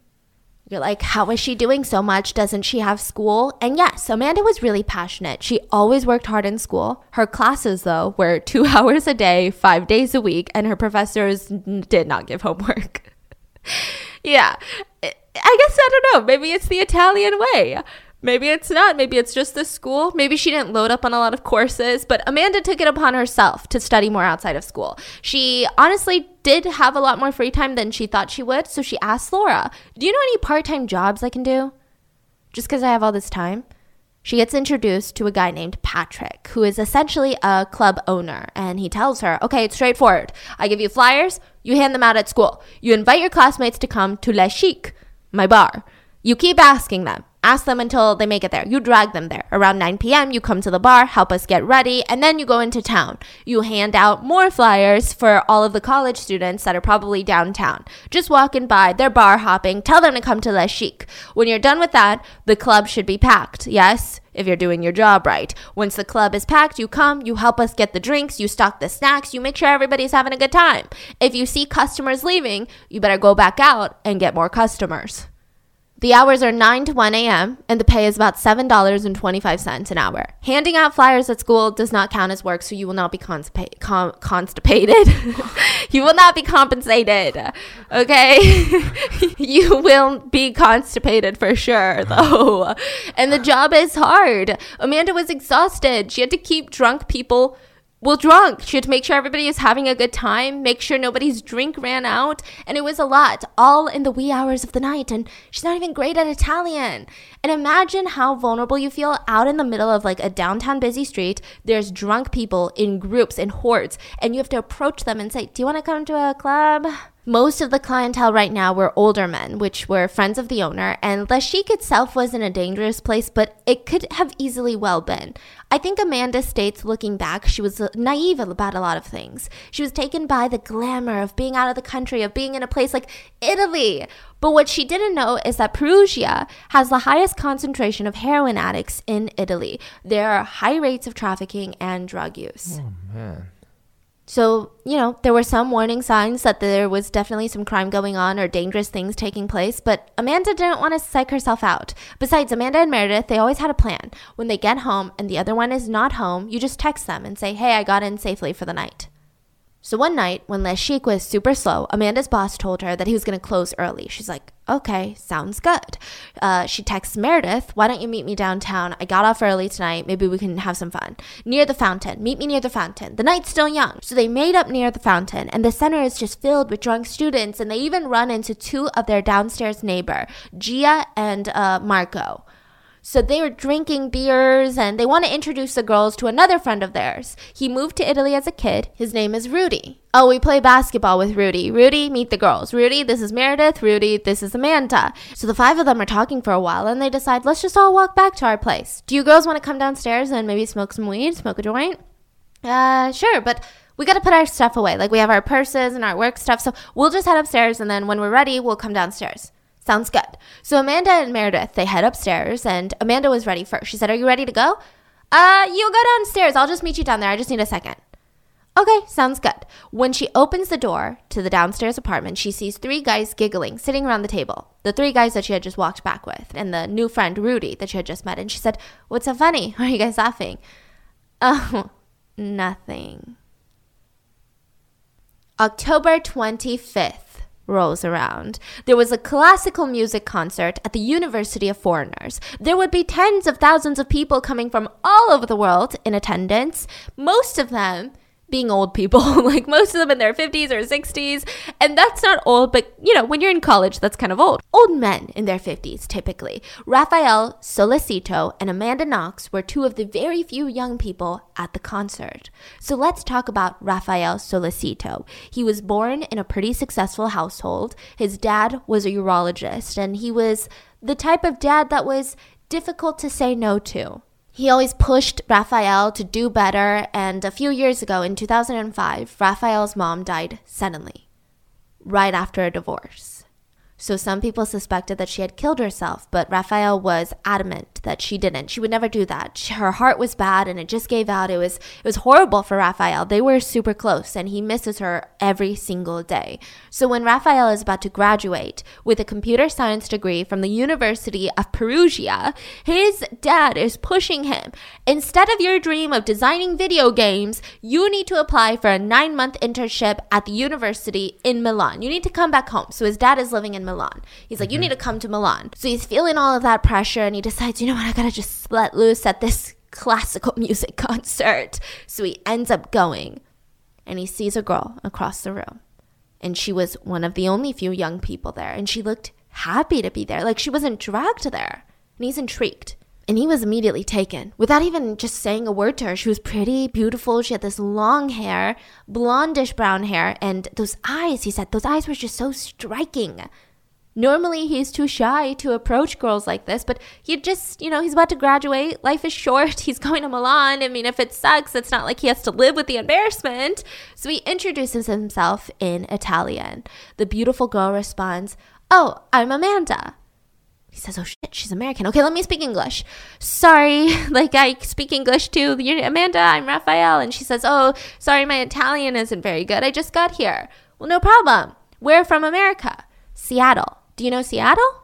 You're like, how is she doing so much? Doesn't she have school? And yes, Amanda was really passionate. She always worked hard in school. Her classes, though, were two hours a day, five days a week, and her professors did not give homework. yeah, I guess I don't know. Maybe it's the Italian way. Maybe it's not. Maybe it's just the school. Maybe she didn't load up on a lot of courses, but Amanda took it upon herself to study more outside of school. She honestly did have a lot more free time than she thought she would, so she asked Laura, Do you know any part time jobs I can do? Just because I have all this time? She gets introduced to a guy named Patrick, who is essentially a club owner, and he tells her, Okay, it's straightforward. I give you flyers, you hand them out at school. You invite your classmates to come to Le Chic, my bar. You keep asking them. Ask them until they make it there. You drag them there. Around 9 p.m., you come to the bar, help us get ready, and then you go into town. You hand out more flyers for all of the college students that are probably downtown. Just walking by, they're bar hopping, tell them to come to Le Chic. When you're done with that, the club should be packed. Yes? If you're doing your job right. Once the club is packed, you come, you help us get the drinks, you stock the snacks, you make sure everybody's having a good time. If you see customers leaving, you better go back out and get more customers. The hours are 9 to 1 a.m., and the pay is about $7.25 an hour. Handing out flyers at school does not count as work, so you will not be constipa- con- constipated. you will not be compensated, okay? you will be constipated for sure, though. And the job is hard. Amanda was exhausted. She had to keep drunk people well drunk. She had to make sure everybody is having a good time, make sure nobody's drink ran out, and it was a lot, all in the wee hours of the night. And she's not even great at Italian. And imagine how vulnerable you feel out in the middle of like a downtown busy street. There's drunk people in groups, in hordes, and you have to approach them and say, Do you want to come to a club? Most of the clientele right now were older men, which were friends of the owner, and La Chic itself wasn't a dangerous place, but it could have easily well been. I think Amanda states looking back, she was naive about a lot of things. She was taken by the glamour of being out of the country, of being in a place like Italy. But what she didn't know is that Perugia has the highest concentration of heroin addicts in Italy. There are high rates of trafficking and drug use. Oh, Man. So, you know, there were some warning signs that there was definitely some crime going on or dangerous things taking place, but Amanda didn't want to psych herself out. Besides, Amanda and Meredith, they always had a plan. When they get home and the other one is not home, you just text them and say, hey, I got in safely for the night. So one night, when Les Chic was super slow, Amanda's boss told her that he was going to close early. She's like, okay, sounds good. Uh, she texts Meredith, why don't you meet me downtown? I got off early tonight. Maybe we can have some fun. Near the fountain. Meet me near the fountain. The night's still young. So they made up near the fountain, and the center is just filled with drunk students, and they even run into two of their downstairs neighbor, Gia and uh, Marco. So they were drinking beers and they want to introduce the girls to another friend of theirs. He moved to Italy as a kid. His name is Rudy. Oh, we play basketball with Rudy. Rudy, meet the girls. Rudy, this is Meredith. Rudy, this is Amanda. So the five of them are talking for a while and they decide, let's just all walk back to our place. Do you girls want to come downstairs and maybe smoke some weed, smoke a joint? Uh, sure, but we got to put our stuff away. Like we have our purses and our work stuff. So we'll just head upstairs and then when we're ready, we'll come downstairs. Sounds good. So Amanda and Meredith, they head upstairs and Amanda was ready first. She said, Are you ready to go? Uh, you go downstairs. I'll just meet you down there. I just need a second. Okay, sounds good. When she opens the door to the downstairs apartment, she sees three guys giggling, sitting around the table. The three guys that she had just walked back with, and the new friend, Rudy, that she had just met. And she said, What's so funny? Why are you guys laughing? Oh, nothing. October 25th rolls around. There was a classical music concert at the University of Foreigners. There would be tens of thousands of people coming from all over the world in attendance, most of them being old people, like most of them in their 50s or 60s. And that's not old, but you know, when you're in college, that's kind of old. Old men in their 50s, typically. Raffaele Sollecito and Amanda Knox were two of the very few young people at the concert. So let's talk about Raffaele Sollecito. He was born in a pretty successful household. His dad was a urologist, and he was the type of dad that was difficult to say no to. He always pushed Raffaele to do better, and a few years ago, in 2005, Raffaele's mom died suddenly, right after a divorce. So some people suspected that she had killed herself, but Raffaele was adamant that she didn't. She would never do that. Her heart was bad and it just gave out. It was it was horrible for Raffaele. They were super close and he misses her every single day. So when Raffaele is about to graduate with a computer science degree from the University of Perugia, his dad is pushing him. Instead of your dream of designing video games, you need to apply for a 9-month internship at the university in Milan. You need to come back home. So his dad is living in Milan. He's like, you mm-hmm. need to come to Milan. So he's feeling all of that pressure and he decides, you know what, I gotta just let loose at this classical music concert. So he ends up going and he sees a girl across the room. And she was one of the only few young people there. And she looked happy to be there. Like she wasn't dragged there. And he's intrigued. And he was immediately taken without even just saying a word to her. She was pretty, beautiful. She had this long hair, blondish brown hair, and those eyes, he said, those eyes were just so striking. Normally, he's too shy to approach girls like this, but he just, you know, he's about to graduate. Life is short. He's going to Milan. I mean, if it sucks, it's not like he has to live with the embarrassment. So he introduces himself in Italian. The beautiful girl responds, Oh, I'm Amanda. He says, Oh shit, she's American. Okay, let me speak English. Sorry, like I speak English too. You're Amanda, I'm Raffaele. And she says, Oh, sorry, my Italian isn't very good. I just got here. Well, no problem. We're from America, Seattle. Do you know Seattle?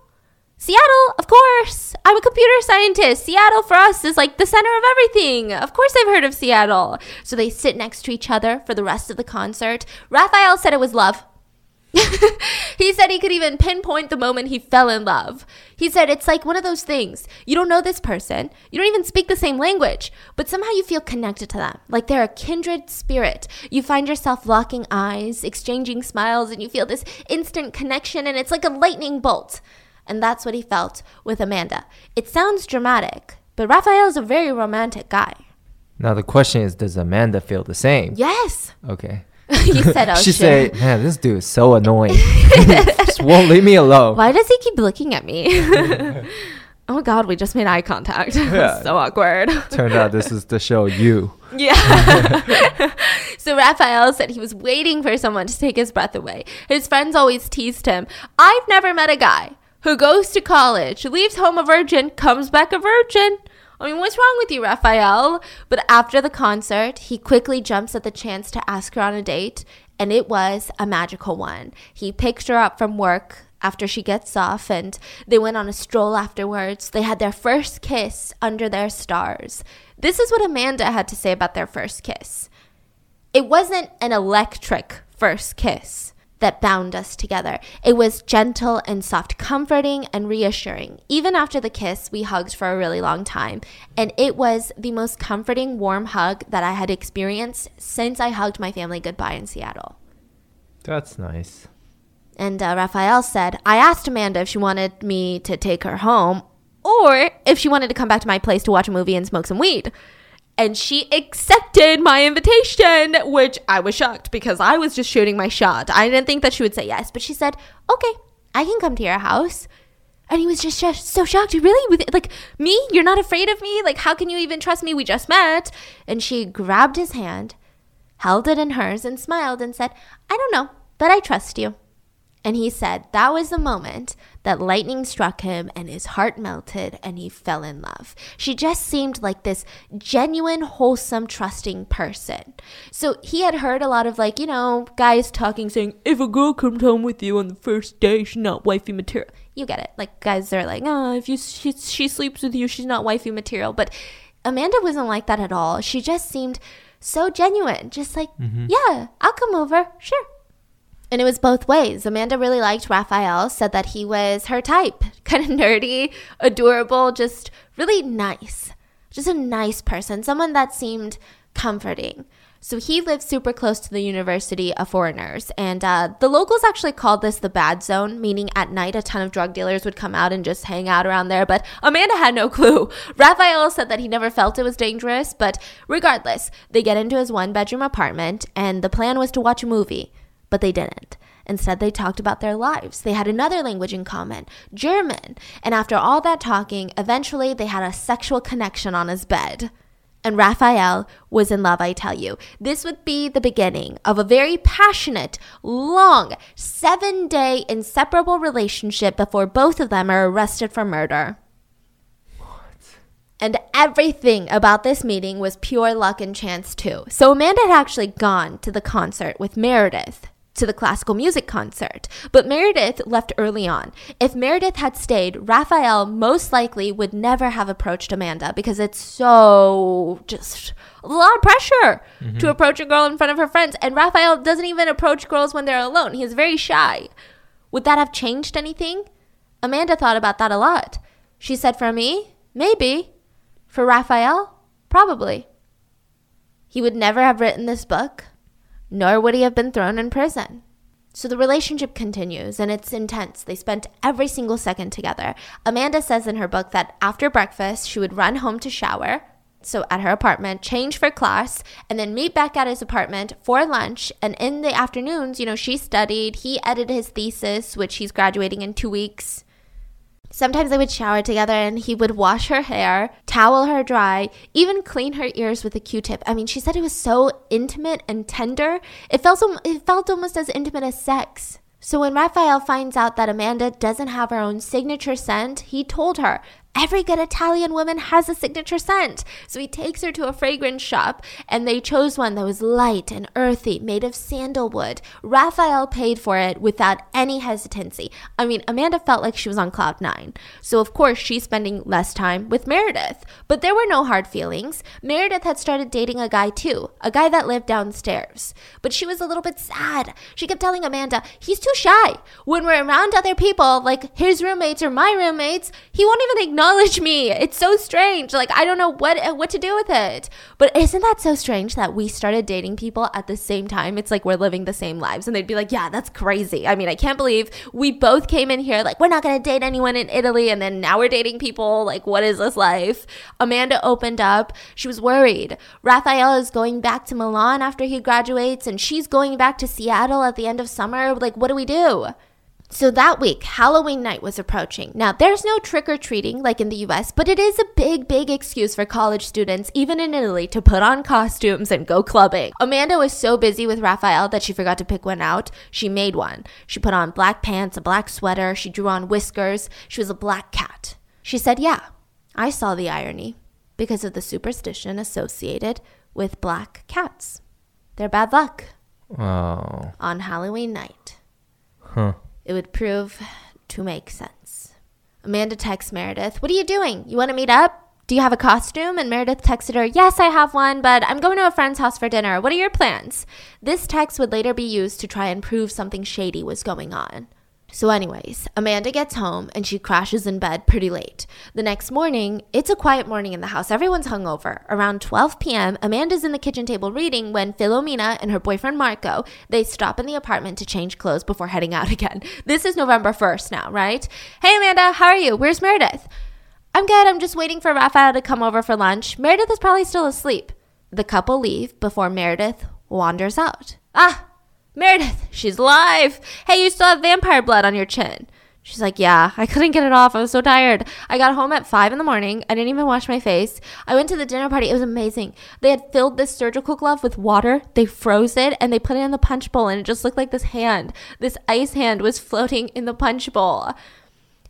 Seattle, of course. I'm a computer scientist. Seattle for us is like the center of everything. Of course, I've heard of Seattle. So they sit next to each other for the rest of the concert. Raffaele said it was love. he said he could even pinpoint the moment he fell in love. He said it's like one of those things. You don't know this person, you don't even speak the same language, but somehow you feel connected to them. Like they're a kindred spirit. You find yourself locking eyes, exchanging smiles, and you feel this instant connection, and it's like a lightning bolt. And that's what he felt with Amanda. It sounds dramatic, but Raffaele is a very romantic guy. Now the question is, does Amanda feel the same? Yes. Okay. he said, "Oh she shit." said, "Man, this dude is so annoying. Just won't leave me alone." Why does he keep looking at me? oh God, we just made eye contact. Yeah. so awkward. Turned out this is the show you. Yeah. so Raffaele said he was waiting for someone to take his breath away. His friends always teased him. I've never met a guy who goes to college, leaves home a virgin, comes back a virgin. I mean, what's wrong with you, Raffaele? But after the concert, he quickly jumps at the chance to ask her on a date, and it was a magical one. He picked her up from work after she gets off, and they went on a stroll afterwards. They had their first kiss under their stars. This is what Amanda had to say about their first kiss. It wasn't an electric first kiss that bound us together. It was gentle and soft, comforting and reassuring. Even after the kiss, we hugged for a really long time, and it was the most comforting, warm hug that I had experienced since I hugged my family goodbye in Seattle. That's nice. And uh, Raffaele said, I asked Amanda if she wanted me to take her home or if she wanted to come back to my place to watch a movie and smoke some weed. And she accepted my invitation, which I was shocked because I was just shooting my shot. I didn't think that she would say yes, but she said, okay, I can come to your house. And he was just, just so shocked. Really? With like me? You're not afraid of me? Like, how can you even trust me? We just met. And she grabbed his hand, held it in hers, and smiled and said, I don't know, but I trust you. And he said that was the moment that lightning struck him and his heart melted and he fell in love. She just seemed like this genuine, wholesome, trusting person. So he had heard a lot of like, you know, guys talking saying, if a girl comes home with you on the first day, she's not wifey material. You get it. Like guys are like, oh, if you she, she sleeps with you, she's not wifey material. But Amanda wasn't like that at all. She just seemed So genuine. Just like, mm-hmm. yeah, I'll come over. Sure. And it was both ways. Amanda really liked Raffaele, said that he was her type, kind of nerdy, adorable, just really nice. Just a nice person, someone that seemed comforting. So he lived super close to the University of Foreigners. And uh, the locals actually called this the bad zone, meaning at night a ton of drug dealers would come out and just hang out around there. But Amanda had no clue. Raffaele said that he never felt it was dangerous. But regardless, they get into his one bedroom apartment, and the plan was to watch a movie but they didn't. Instead, they talked about their lives. They had another language in common, German. And after all that talking, eventually they had a sexual connection on his bed. And Raffaele was in love, I tell you. This would be the beginning of a very passionate, long, seven day inseparable relationship before both of them are arrested for murder. And everything about this meeting was pure luck and chance, too. So Amanda had actually gone to the concert with Meredith to the classical music concert. But Meredith left early on. If Meredith had stayed, Raffaele most likely would never have approached Amanda because it's so just a lot of pressure to mm-hmm. approach a girl in front of her friends. And Raffaele doesn't even approach girls when they're alone, he's very shy. Would that have changed anything? Amanda thought about that a lot. She said, For me, maybe. For Raffaele, probably. He would never have written this book nor would he have been thrown in prison. So the relationship continues and it's intense. They spent every single second together. Amanda says in her book that after breakfast, she would run home to shower, so at her apartment, change for class, and then meet back at his apartment for lunch. And in the afternoons, you know, she studied, he edited his thesis, which he's graduating in two weeks. Sometimes they would shower together and he would wash her hair, towel her dry, even clean her ears with a Q-tip. I mean, she said it was so intimate and tender. It felt so, it felt almost as intimate as sex. So when Raffaele finds out that Amanda doesn't have her own signature scent, he told her, Every good Italian woman has a signature scent. So he takes her to a fragrance shop and they chose one that was light and earthy, made of sandalwood. Raffaele paid for it without any hesitancy. I mean, Amanda felt like she was on cloud nine. So, of course, she's spending less time with Meredith. But there were no hard feelings. Meredith had started dating a guy too, a guy that lived downstairs. But she was a little bit sad. She kept telling Amanda, he's too shy. When we're around other people, like his roommates or my roommates, he won't even acknowledge acknowledge me. It's so strange. Like I don't know what uh, what to do with it. But isn't that so strange that we started dating people at the same time? It's like we're living the same lives and they'd be like, "Yeah, that's crazy." I mean, I can't believe we both came in here like we're not going to date anyone in Italy and then now we're dating people. Like what is this life? Amanda opened up. She was worried. Raffaele is going back to Milan after he graduates and she's going back to Seattle at the end of summer. Like what do we do? So that week, Halloween night was approaching. Now, there's no trick or treating like in the US, but it is a big, big excuse for college students, even in Italy, to put on costumes and go clubbing. Amanda was so busy with Raffaele that she forgot to pick one out. She made one. She put on black pants, a black sweater, she drew on whiskers. She was a black cat. She said, Yeah, I saw the irony because of the superstition associated with black cats. They're bad luck Oh. on Halloween night Huh. It would prove to make sense. Amanda texts Meredith, What are you doing? You want to meet up? Do you have a costume? And Meredith texted her, Yes, I have one, but I'm going to a friend's house for dinner. What are your plans? This text would later be used to try and prove something shady was going on. So, anyways, Amanda gets home and she crashes in bed pretty late. The next morning, it's a quiet morning in the house. Everyone's hungover. Around 12 p.m., Amanda's in the kitchen table reading when Filomena and her boyfriend Marco, they stop in the apartment to change clothes before heading out again. This is November 1st now, right? Hey Amanda, how are you? Where's Meredith? I'm good. I'm just waiting for Raffaele to come over for lunch. Meredith is probably still asleep. The couple leave before Meredith wanders out. Ah, Meredith, she's alive. Hey, you still have vampire blood on your chin. She's like, Yeah, I couldn't get it off. I was so tired. I got home at five in the morning. I didn't even wash my face. I went to the dinner party. It was amazing. They had filled this surgical glove with water. They froze it and they put it in the punch bowl, and it just looked like this hand. This ice hand was floating in the punch bowl.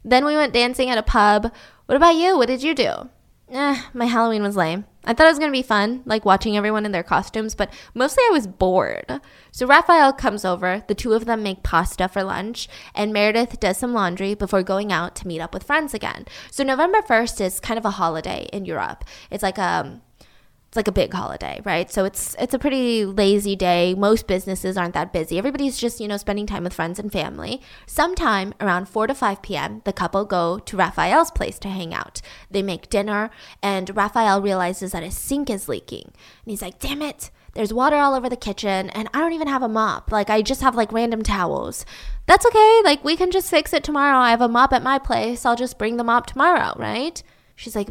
Then we went dancing at a pub. What about you? What did you do? Eh, my Halloween was lame. I thought it was going to be fun, like watching everyone in their costumes, but mostly I was bored. So Raffaele comes over, the two of them make pasta for lunch, and Meredith does some laundry before going out to meet up with friends again. So November 1st is kind of a holiday in Europe. It's like a it's like a big holiday, right? So it's it's a pretty lazy day. Most businesses aren't that busy. Everybody's just, you know, spending time with friends and family. Sometime around 4 to 5 p.m., the couple go to Raffaele's place to hang out. They make dinner and Raffaele realizes that his sink is leaking. And he's like, "Damn it. There's water all over the kitchen and I don't even have a mop. Like I just have like random towels." That's okay. Like we can just fix it tomorrow. I have a mop at my place. I'll just bring the mop tomorrow, right? She's like,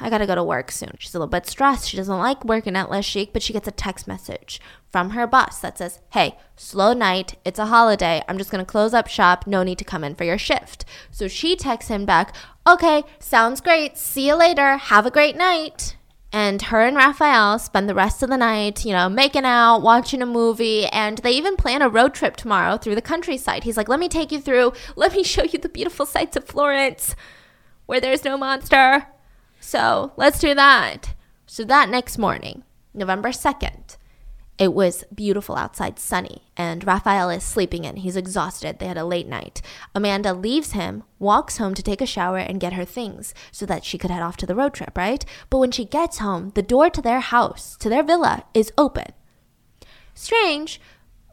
I gotta go to work soon. She's a little bit stressed. She doesn't like working at Les Chic, but she gets a text message from her boss that says, Hey, slow night. It's a holiday. I'm just gonna close up shop. No need to come in for your shift. So she texts him back, Okay, sounds great. See you later. Have a great night. And her and Raffaele spend the rest of the night, you know, making out, watching a movie, and they even plan a road trip tomorrow through the countryside. He's like, Let me take you through, let me show you the beautiful sights of Florence where there's no monster. So let's do that. So that next morning, November 2nd, it was beautiful outside, sunny, and Raffaele is sleeping in. He's exhausted. They had a late night. Amanda leaves him, walks home to take a shower and get her things so that she could head off to the road trip, right? But when she gets home, the door to their house, to their villa, is open. Strange,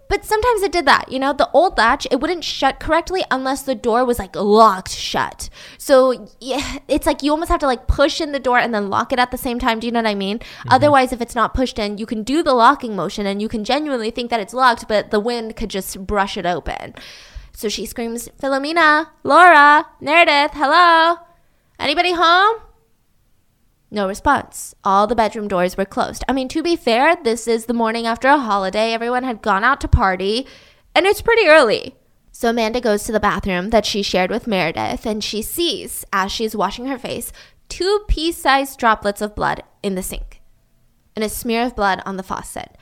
but sometimes it did that, you know, the old latch, it wouldn't shut correctly unless the door was like locked shut. So yeah, it's like you almost have to like push in the door and then lock it at the same time. Do you know what I mean? Mm-hmm. Otherwise, if it's not pushed in, you can do the locking motion and you can genuinely think that it's locked, but the wind could just brush it open. So she screams, Filomena, Laura, Meredith, hello? Anybody home? No response. All the bedroom doors were closed. I mean, to be fair, this is the morning after a holiday. Everyone had gone out to party, and it's pretty early. So Amanda goes to the bathroom that she shared with Meredith, and she sees, as she's washing her face, two pea sized droplets of blood in the sink and a smear of blood on the faucet.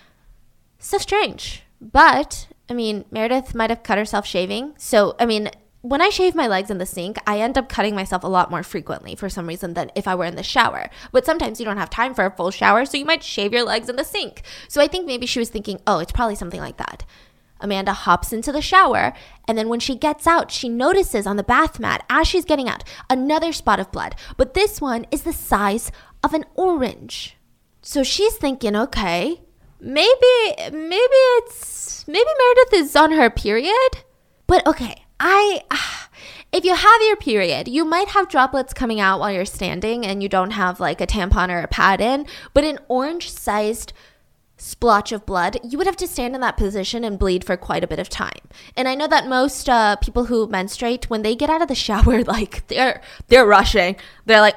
So strange. But, I mean, Meredith might have cut herself shaving. So, I mean, when I shave my legs in the sink, I end up cutting myself a lot more frequently for some reason than if I were in the shower. But sometimes you don't have time for a full shower, so you might shave your legs in the sink. So I think maybe she was thinking, oh, it's probably something like that. Amanda hops into the shower, and then when she gets out, she notices on the bath mat as she's getting out another spot of blood, but this one is the size of an orange. So she's thinking, okay, maybe maybe it's maybe Meredith is on her period. But okay, I if you have your period, you might have droplets coming out while you're standing and you don't have like a tampon or a pad in, but an orange sized splotch of blood, you would have to stand in that position and bleed for quite a bit of time. And I know that most uh, people who menstruate, when they get out of the shower, like they're they're rushing. They're like,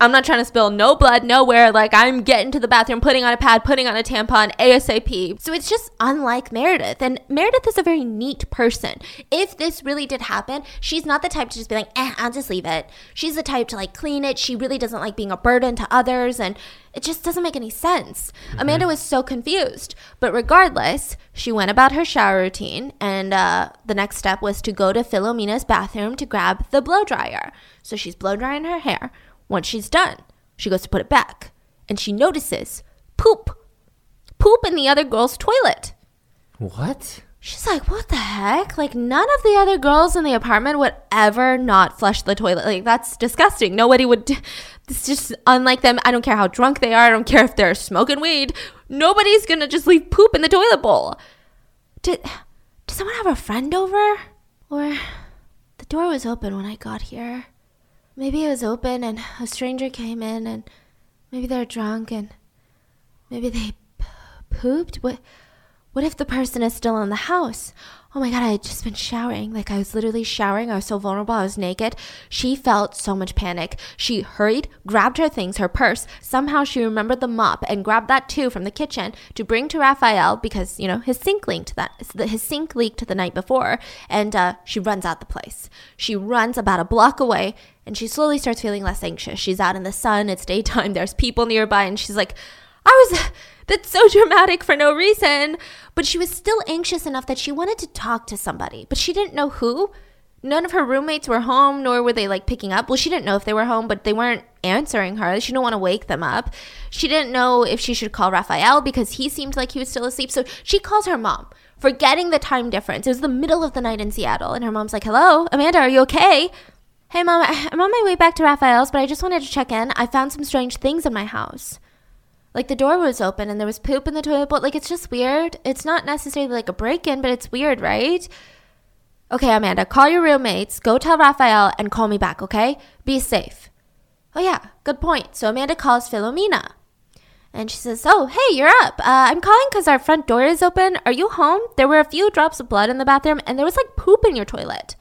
I'm not trying to spill no blood nowhere. Like I'm getting to the bathroom, putting on a pad, putting on a tampon ASAP. So it's just unlike Meredith. And Meredith is a very neat person. If this really did happen, she's not the type to just be like, eh, I'll just leave it. She's the type to like clean it. She really doesn't like being a burden to others. And it just doesn't make any sense. Mm-hmm. Amanda was so confused. But regardless, she went about her shower routine, and uh, the next step was to go to Filomena's bathroom to grab the blow dryer. So she's blow drying her hair. Once she's done, she goes to put it back, and she notices poop. Poop in the other girl's toilet. What? She's like, what the heck? Like, none of the other girls in the apartment would ever not flush the toilet. Like, that's disgusting. Nobody would. It's just unlike them. I don't care how drunk they are. I don't care if they're smoking weed. Nobody's gonna just leave poop in the toilet bowl. Did, did someone have a friend over? Or the door was open when I got here. Maybe it was open and a stranger came in and maybe they're drunk and maybe they pooped. What? What if the person is still in the house? Oh my God, I had just been showering. Like I was literally showering. I was so vulnerable. I was naked. She felt so much panic. She hurried, grabbed her things, her purse. Somehow she remembered the mop and grabbed that too from the kitchen to bring to Raffaele because, you know, his sink leaked that his sink leaked the night before. And uh, she runs out the place. She runs about a block away and she slowly starts feeling less anxious. She's out in the sun. It's daytime. There's people nearby. And she's like, I was that's so dramatic for no reason. But she was still anxious enough that she wanted to talk to somebody, but she didn't know who. None of her roommates were home, nor were they like picking up. Well, she didn't know if they were home, but they weren't answering her. She didn't want to wake them up. She didn't know if she should call Raffaele because he seemed like he was still asleep. So she calls her mom, forgetting the time difference. It was the middle of the night in Seattle, and her mom's like, Hello, Amanda, are you okay? Hey, mom, I'm on my way back to Raffaele's, but I just wanted to check in. I found some strange things in my house. Like the door was open and there was poop in the toilet bowl. Like it's just weird. It's not necessarily like a break in, but it's weird, right? Okay, Amanda, call your roommates, go tell Raffaele, and call me back, okay? Be safe. Oh, yeah, good point. So Amanda calls Filomena. And she says, Oh, hey, you're up. Uh, I'm calling because our front door is open. Are you home? There were a few drops of blood in the bathroom, and there was like poop in your toilet.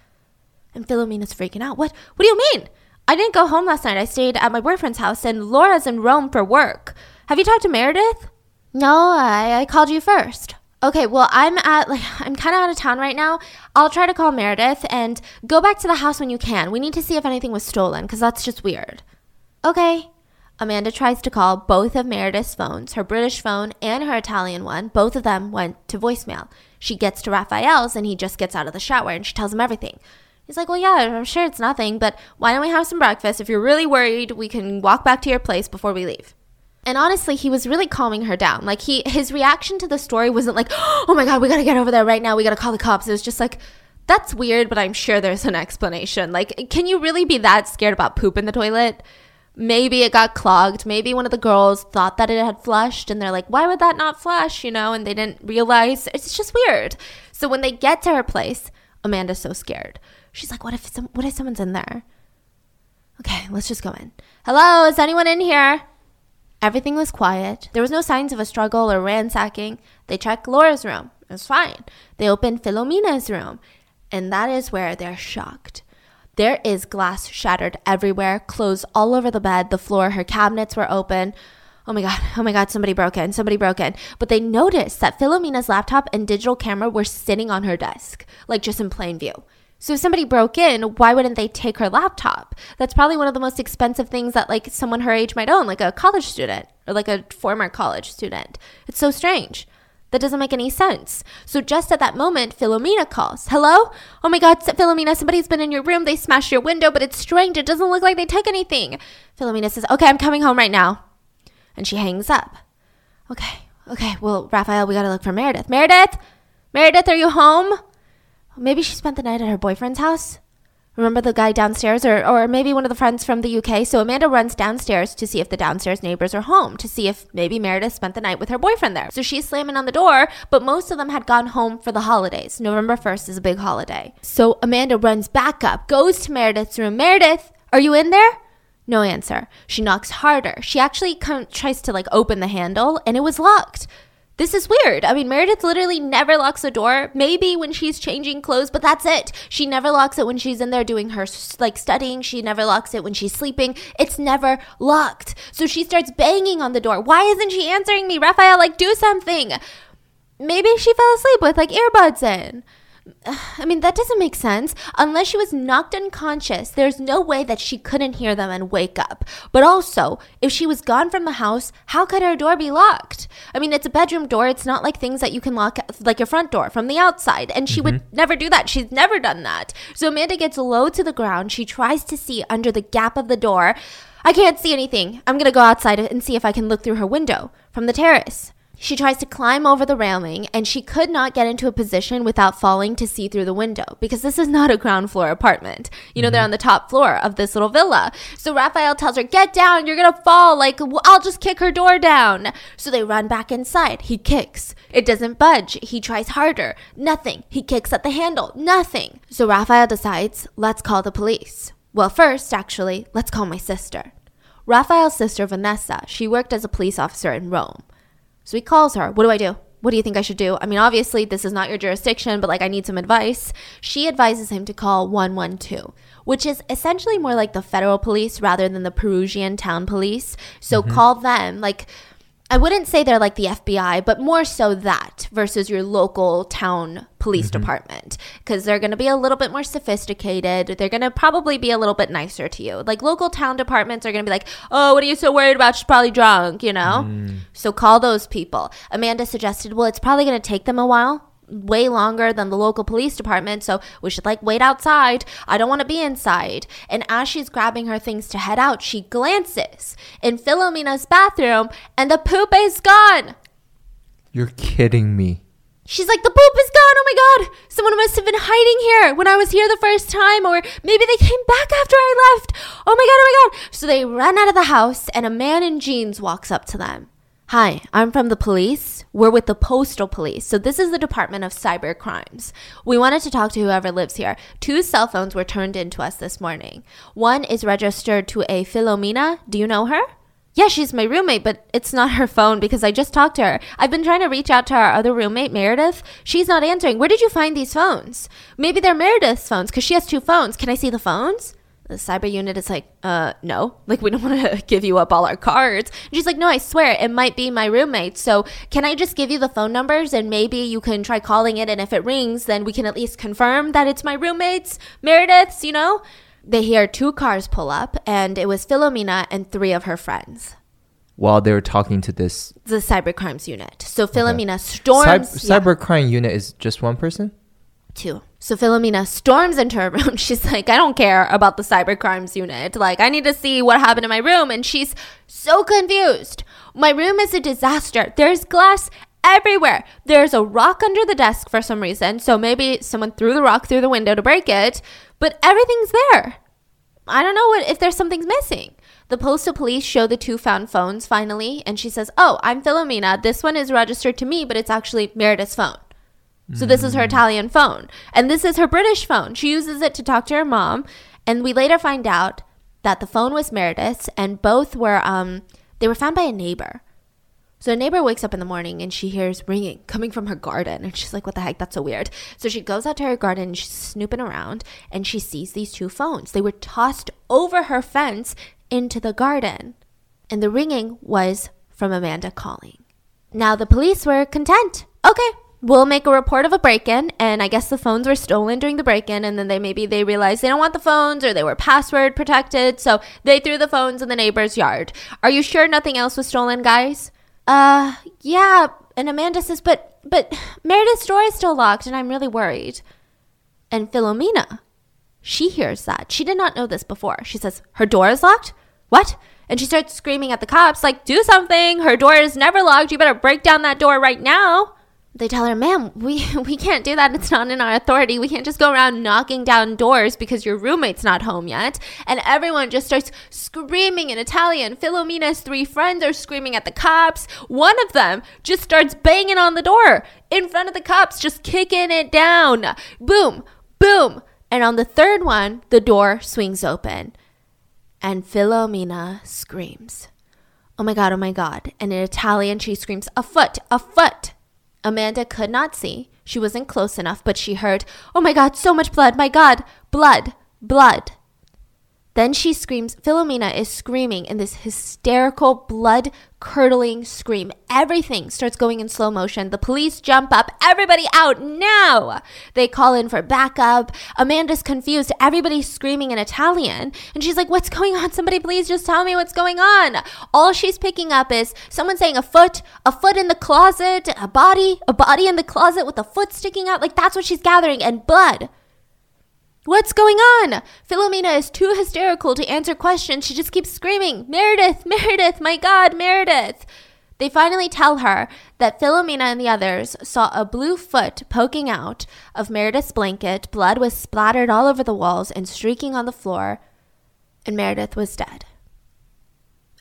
And Filomena's freaking out. What? What do you mean? I didn't go home last night. I stayed at my boyfriend's house, and Laura's in Rome for work. Have you talked to Meredith? No, I, I called you first. Okay, well, I'm at like I'm kind of out of town right now. I'll try to call Meredith and go back to the house when you can. We need to see if anything was stolen cuz that's just weird. Okay. Amanda tries to call both of Meredith's phones, her British phone and her Italian one. Both of them went to voicemail. She gets to Raffaele's and he just gets out of the shower and she tells him everything. He's like, Well, yeah, I'm sure it's nothing, but why don't we have some breakfast? If you're really worried, we can walk back to your place before we leave. And honestly, he was really calming her down. Like he his reaction to the story wasn't like, "Oh my god, we got to get over there right now. We got to call the cops." It was just like, "That's weird, but I'm sure there's an explanation." Like, can you really be that scared about poop in the toilet? Maybe it got clogged. Maybe one of the girls thought that it had flushed and they're like, "Why would that not flush?" you know, and they didn't realize. It's just weird. So when they get to her place, Amanda's so scared. She's like, "What if some what if someone's in there?" Okay, let's just go in. Hello, is anyone in here? Everything was quiet. There was no signs of a struggle or ransacking. They checked Laura's room. It was fine. They opened Filomena's room. And that is where they're shocked. There is glass shattered everywhere, clothes all over the bed, the floor, her cabinets were open. Oh my god, oh my god, somebody broke in, somebody broke in. But they noticed that Filomena's laptop and digital camera were sitting on her desk, like just in plain view. So if somebody broke in, why wouldn't they take her laptop? That's probably one of the most expensive things that like someone her age might own, like a college student or like a former college student. It's so strange. That doesn't make any sense. So just at that moment, Filomena calls. Hello? Oh my God, Filomena, somebody's been in your room. They smashed your window, but it's strange. It doesn't look like they took anything. Filomena says, Okay, I'm coming home right now. And she hangs up. Okay, okay. Well, Raffaele, we gotta look for Meredith. Meredith? Meredith, are you home? Maybe she spent the night at her boyfriend's house. Remember the guy downstairs, or, or maybe one of the friends from the UK? So Amanda runs downstairs to see if the downstairs neighbors are home, to see if maybe Meredith spent the night with her boyfriend there. So she's slamming on the door, but most of them had gone home for the holidays. November 1st is a big holiday. So Amanda runs back up, goes to Meredith's room. Meredith, are you in there? No answer. She knocks harder. She actually tries to like open the handle, and it was locked. This is weird. I mean, Meredith literally never locks the door. Maybe when she's changing clothes, but that's it. She never locks it when she's in there doing her like studying. She never locks it when she's sleeping. It's never locked. So she starts banging on the door. Why isn't she answering me? Raffaele, like do something. Maybe she fell asleep with like earbuds in. I mean, that doesn't make sense. Unless she was knocked unconscious, there's no way that she couldn't hear them and wake up. But also, if she was gone from the house, how could her door be locked? I mean, it's a bedroom door. It's not like things that you can lock, like your front door from the outside. And she mm-hmm. would never do that. She's never done that. So Amanda gets low to the ground. She tries to see under the gap of the door. I can't see anything. I'm going to go outside and see if I can look through her window from the terrace. She tries to climb over the railing and she could not get into a position without falling to see through the window because this is not a ground floor apartment. You know, mm-hmm. they're on the top floor of this little villa. So Raffaele tells her, Get down, you're gonna fall. Like, I'll just kick her door down. So they run back inside. He kicks. It doesn't budge. He tries harder. Nothing. He kicks at the handle. Nothing. So Raffaele decides, Let's call the police. Well, first, actually, let's call my sister. Raffaele's sister, Vanessa, she worked as a police officer in Rome. So he calls her. What do I do? What do you think I should do? I mean, obviously, this is not your jurisdiction, but like, I need some advice. She advises him to call 112, which is essentially more like the federal police rather than the Perugian town police. So mm-hmm. call them. Like, I wouldn't say they're like the FBI, but more so that versus your local town police mm-hmm. department because they're going to be a little bit more sophisticated. They're going to probably be a little bit nicer to you. Like local town departments are going to be like, "Oh, what are you so worried about? She's probably drunk," you know? Mm. So call those people. Amanda suggested, "Well, it's probably going to take them a while way longer than the local police department, so we should like wait outside. I don't want to be inside. And as she's grabbing her things to head out, she glances in Filomena's bathroom and the poop is gone. You're kidding me. She's like, the poop is gone. Oh my God. Someone must have been hiding here when I was here the first time, or maybe they came back after I left. Oh my God, oh my God. So they run out of the house, and a man in jeans walks up to them. Hi, I'm from the police. We're with the postal police. So, this is the Department of Cyber Crimes. We wanted to talk to whoever lives here. Two cell phones were turned in to us this morning. One is registered to a Filomena. Do you know her? Yeah, she's my roommate, but it's not her phone because I just talked to her. I've been trying to reach out to our other roommate, Meredith. She's not answering. Where did you find these phones? Maybe they're Meredith's phones because she has two phones. Can I see the phones? The cyber unit is like, uh, no, like we don't want to give you up all our cards. And she's like, no, I swear it might be my roommate. So can I just give you the phone numbers and maybe you can try calling it? And if it rings, then we can at least confirm that it's my roommate's, Meredith's, you know? They hear two cars pull up and it was Filomena and three of her friends. While they were talking to this The cyber crimes unit. So Filomena storms. cyber, yeah. cyber crime unit is just one person? too. So Filomena storms into her room. She's like, I don't care about the cyber crimes unit. Like, I need to see what happened in my room. And she's so confused. My room is a disaster. There's glass everywhere. There's a rock under the desk for some reason. So maybe someone threw the rock through the window to break it, but everything's there. I don't know what if there's something's missing. The postal police show the two found phones finally, and she says, Oh, I'm Filomena. This one is registered to me, but it's actually Meredith's phone. So this is her Italian phone. And this is her British phone. She uses it to talk to her mom. And we later find out that the phone was Meredith's and both were um they were found by a neighbor. So a neighbor wakes up in the morning and she hears ringing coming from her garden and she's like, What the heck? That's so weird. So she goes out to her garden and she's snooping around and she sees these two phones. They were tossed over her fence into the garden. And the ringing was from Amanda calling. Now the police were content. Okay, we'll make a report of a break-in and i guess the phones were stolen during the break-in and then they maybe they realized they don't want the phones or they were password protected so they threw the phones in the neighbor's yard. Are you sure nothing else was stolen guys? Uh yeah and amanda says but but meredith's door is still locked and i'm really worried. And filomena she hears that. She did not know this before. She says her door is locked? What? And she starts screaming at the cops like do something! Her door is never locked. You better break down that door right now they tell her, ma'am, we, we can't do that. It's not in our authority. We can't just go around knocking down doors because your roommate's not home yet. And everyone just starts screaming in Italian. Filomena's three friends are screaming at the cops. One of them just starts banging on the door in front of the cops, just kicking it down. Boom, boom. And on the third one, the door swings open. And Filomena screams. Oh my God, oh my God. And in Italian, she screams, a foot, a foot. Amanda could not see. She wasn't close enough, but she heard, Oh my God, so much blood! My God! Blood! Blood! Then she screams, Filomena is screaming in this hysterical, blood curdling scream. Everything starts going in slow motion. The police jump up. Everybody out now! They call in for backup. Amanda's confused. Everybody's screaming in Italian. And she's like, What's going on? Somebody please just tell me what's going on. All she's picking up is someone saying a foot, a foot in the closet, a body, a body in the closet with a foot sticking out. Like that's what she's gathering, and blood. What's going on? Filomena is too hysterical to answer questions. She just keeps screaming, Meredith, Meredith, my God, Meredith. They finally tell her that Filomena and the others saw a blue foot poking out of Meredith's blanket. Blood was splattered all over the walls and streaking on the floor, and Meredith was dead.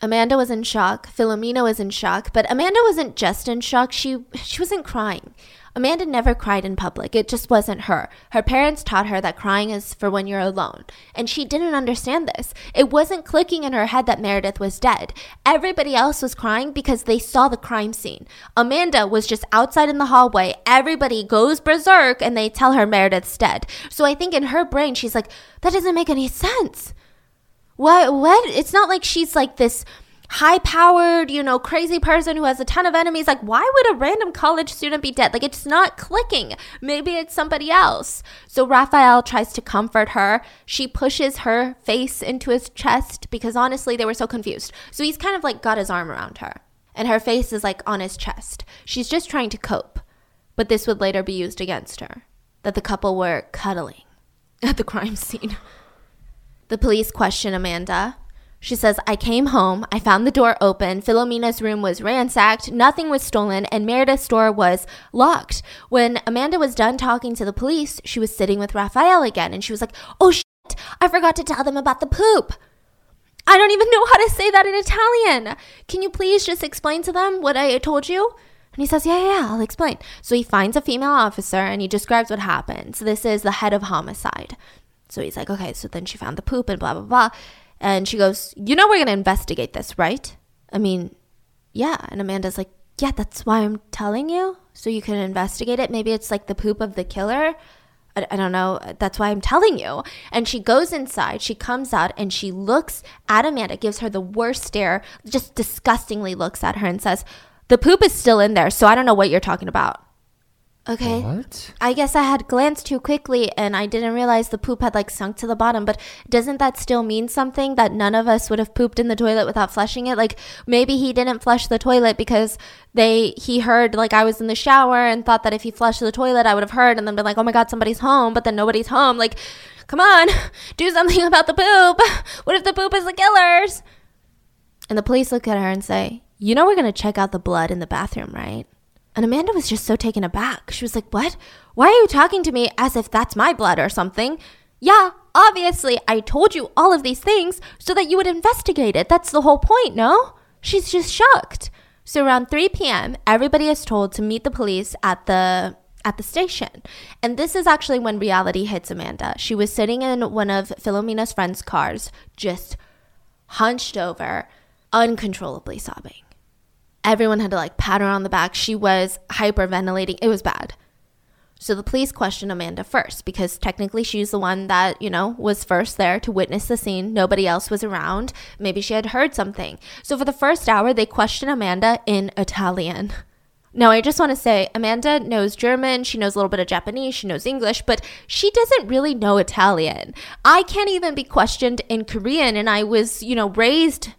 Amanda was in shock. Filomena was in shock, but Amanda wasn't just in shock. She she wasn't crying. Amanda never cried in public. It just wasn't her. Her parents taught her that crying is for when you're alone. And she didn't understand this. It wasn't clicking in her head that Meredith was dead. Everybody else was crying because they saw the crime scene. Amanda was just outside in the hallway. Everybody goes berserk and they tell her Meredith's dead. So I think in her brain, she's like, that doesn't make any sense. What? What? It's not like she's like this high powered, you know, crazy person who has a ton of enemies. Like, why would a random college student be dead? Like, it's not clicking. Maybe it's somebody else. So Raffaele tries to comfort her. She pushes her face into his chest because honestly, they were so confused. So he's kind of like got his arm around her, and her face is like on his chest. She's just trying to cope. But this would later be used against her that the couple were cuddling at the crime scene. The police question Amanda. She says, I came home, I found the door open, Filomena's room was ransacked, nothing was stolen, and Meredith's door was locked. When Amanda was done talking to the police, she was sitting with Raffaele again, and she was like, Oh shit, I forgot to tell them about the poop. I don't even know how to say that in Italian. Can you please just explain to them what I told you? And he says, Yeah, yeah, I'll explain. So he finds a female officer and he describes what happened. So this is the head of homicide. So he's like, Okay, so then she found the poop and blah, blah, blah. And she goes, You know, we're going to investigate this, right? I mean, yeah. And Amanda's like, Yeah, that's why I'm telling you. So you can investigate it. Maybe it's like the poop of the killer. I, I don't know. That's why I'm telling you. And she goes inside. She comes out and she looks at Amanda, gives her the worst stare, just disgustingly looks at her and says, The poop is still in there. So I don't know what you're talking about. Okay. What? I guess I had glanced too quickly and I didn't realize the poop had like sunk to the bottom. But doesn't that still mean something that none of us would have pooped in the toilet without flushing it? Like maybe he didn't flush the toilet because they he heard like I was in the shower and thought that if he flushed the toilet I would have heard and then been like, oh my god, somebody's home. But then nobody's home. Like, come on, do something about the poop. What if the poop is the killer's? And the police look at her and say, you know we're gonna check out the blood in the bathroom, right? And Amanda was just so taken aback. She was like, What? Why are you talking to me as if that's my blood or something? Yeah, obviously, I told you all of these things so that you would investigate it. That's the whole point, no? She's just shocked. So around 3 p.m., everybody is told to meet the police at the at the station. And this is actually when reality hits Amanda. She was sitting in one of Filomena's friend's cars, just hunched over, uncontrollably sobbing. Everyone had to like pat her on the back. She was hyperventilating. It was bad. So the police questioned Amanda first because technically she's the one that, you know, was first there to witness the scene. Nobody else was around. Maybe she had heard something. So for the first hour, they questioned Amanda in Italian. Now, I just want to say Amanda knows German, she knows a little bit of Japanese, she knows English, but she doesn't really know Italian. I can't even be questioned in Korean, and I was, you know, raised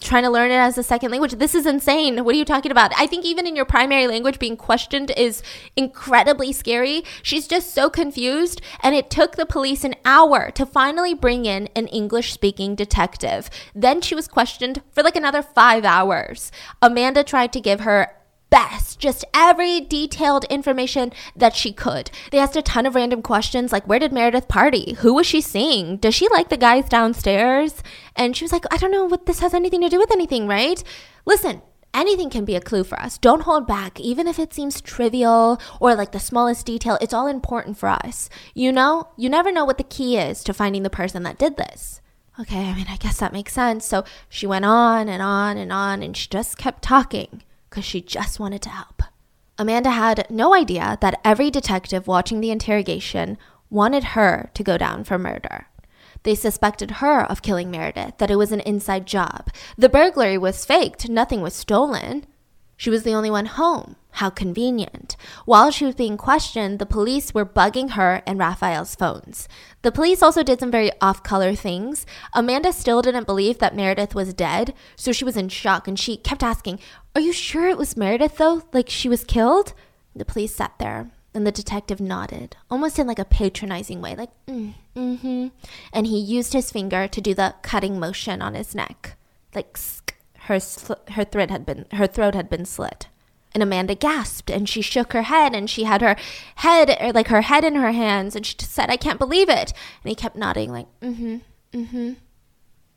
trying to learn it as a second language. This is insane. What are you talking about? I think even in your primary language, being questioned is incredibly scary. She's just so confused. And it took the police an hour to finally bring in an English speaking detective. Then she was questioned for like another five hours. Amanda tried to give her best, just every detailed information that she could. They asked a ton of random questions like where did Meredith party? Who was she seeing? Does she like the guys downstairs? And she was like, I don't know what this has anything to do with anything, right? Listen, anything can be a clue for us. Don't hold back, even if it seems trivial or like the smallest detail. It's all important for us. You know, you never know what the key is to finding the person that did this. Okay, I mean, I guess that makes sense. So she went on and on and on, and she just kept talking because she just wanted to help. Amanda had no idea that every detective watching the interrogation wanted her to go down for murder. They suspected her of killing Meredith, that it was an inside job. The burglary was faked, nothing was stolen. She was the only one home. How convenient. While she was being questioned, the police were bugging her and Raffaele's phones. The police also did some very off color things. Amanda still didn't believe that Meredith was dead, so she was in shock and she kept asking, Are you sure it was Meredith though? Like she was killed? The police sat there and the detective nodded, almost in like a patronizing way, like, mm, mm hmm. And he used his finger to do the cutting motion on his neck. Like, her, her, throat had been, her throat had been slit. And Amanda gasped and she shook her head and she had her head, or like her head in her hands, and she just said, I can't believe it. And he kept nodding, like, mm hmm, mm hmm.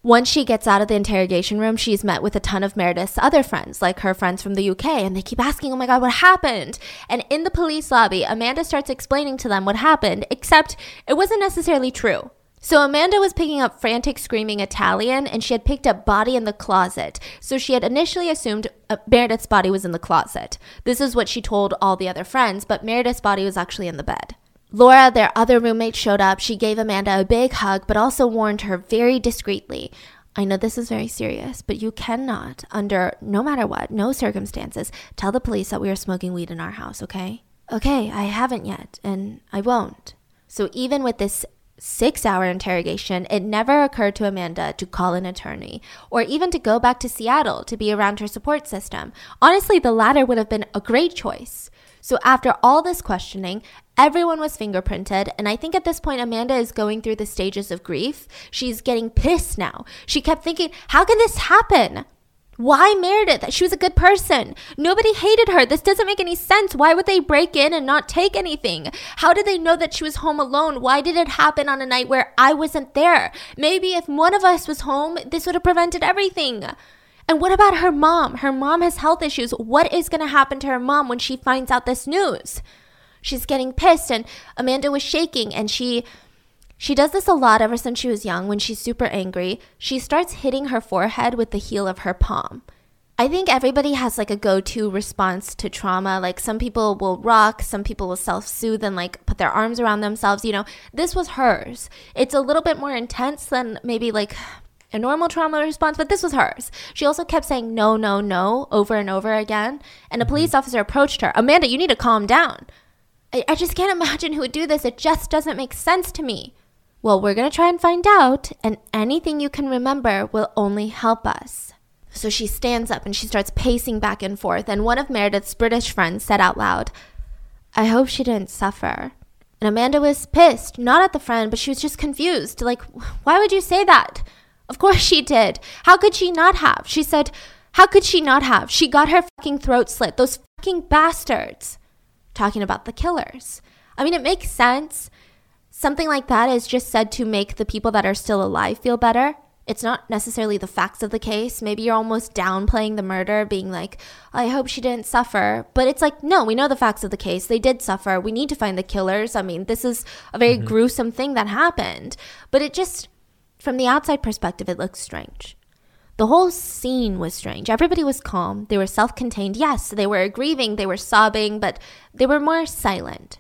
Once she gets out of the interrogation room, she's met with a ton of Meredith's other friends, like her friends from the UK, and they keep asking, Oh my God, what happened? And in the police lobby, Amanda starts explaining to them what happened, except it wasn't necessarily true. So Amanda was picking up frantic screaming Italian and she had picked up body in the closet. So she had initially assumed uh, Meredith's body was in the closet. This is what she told all the other friends, but Meredith's body was actually in the bed. Laura, their other roommate, showed up. She gave Amanda a big hug, but also warned her very discreetly I know this is very serious, but you cannot, under no matter what, no circumstances, tell the police that we are smoking weed in our house, okay? Okay, I haven't yet, and I won't. So even with this six hour interrogation, it never occurred to Amanda to call an attorney or even to go back to Seattle to be around her support system. Honestly, the latter would have been a great choice. So, after all this questioning, everyone was fingerprinted. And I think at this point, Amanda is going through the stages of grief. She's getting pissed now. She kept thinking, how can this happen? Why Meredith? She was a good person. Nobody hated her. This doesn't make any sense. Why would they break in and not take anything? How did they know that she was home alone? Why did it happen on a night where I wasn't there? Maybe if one of us was home, this would have prevented everything. And what about her mom? Her mom has health issues. What is going to happen to her mom when she finds out this news? She's getting pissed and Amanda was shaking and she she does this a lot ever since she was young. When she's super angry, she starts hitting her forehead with the heel of her palm. I think everybody has like a go to response to trauma. Like some people will rock, some people will self soothe and like put their arms around themselves. You know, this was hers. It's a little bit more intense than maybe like a normal trauma response, but this was hers. She also kept saying no, no, no over and over again. And a mm-hmm. police officer approached her Amanda, you need to calm down. I, I just can't imagine who would do this. It just doesn't make sense to me. Well, we're going to try and find out, and anything you can remember will only help us. So she stands up and she starts pacing back and forth, and one of Meredith's British friends said out loud, I hope she didn't suffer. And Amanda was pissed, not at the friend, but she was just confused. Like, why would you say that? Of course she did. How could she not have? She said, How could she not have? She got her fucking throat slit. Those fucking bastards. Talking about the killers. I mean, it makes sense. Something like that is just said to make the people that are still alive feel better. It's not necessarily the facts of the case. Maybe you're almost downplaying the murder, being like, I hope she didn't suffer. But it's like, no, we know the facts of the case. They did suffer. We need to find the killers. I mean, this is a very mm-hmm. gruesome thing that happened. But it just, from the outside perspective, it looks strange. The whole scene was strange. Everybody was calm. They were self contained. Yes, they were grieving, they were sobbing, but they were more silent.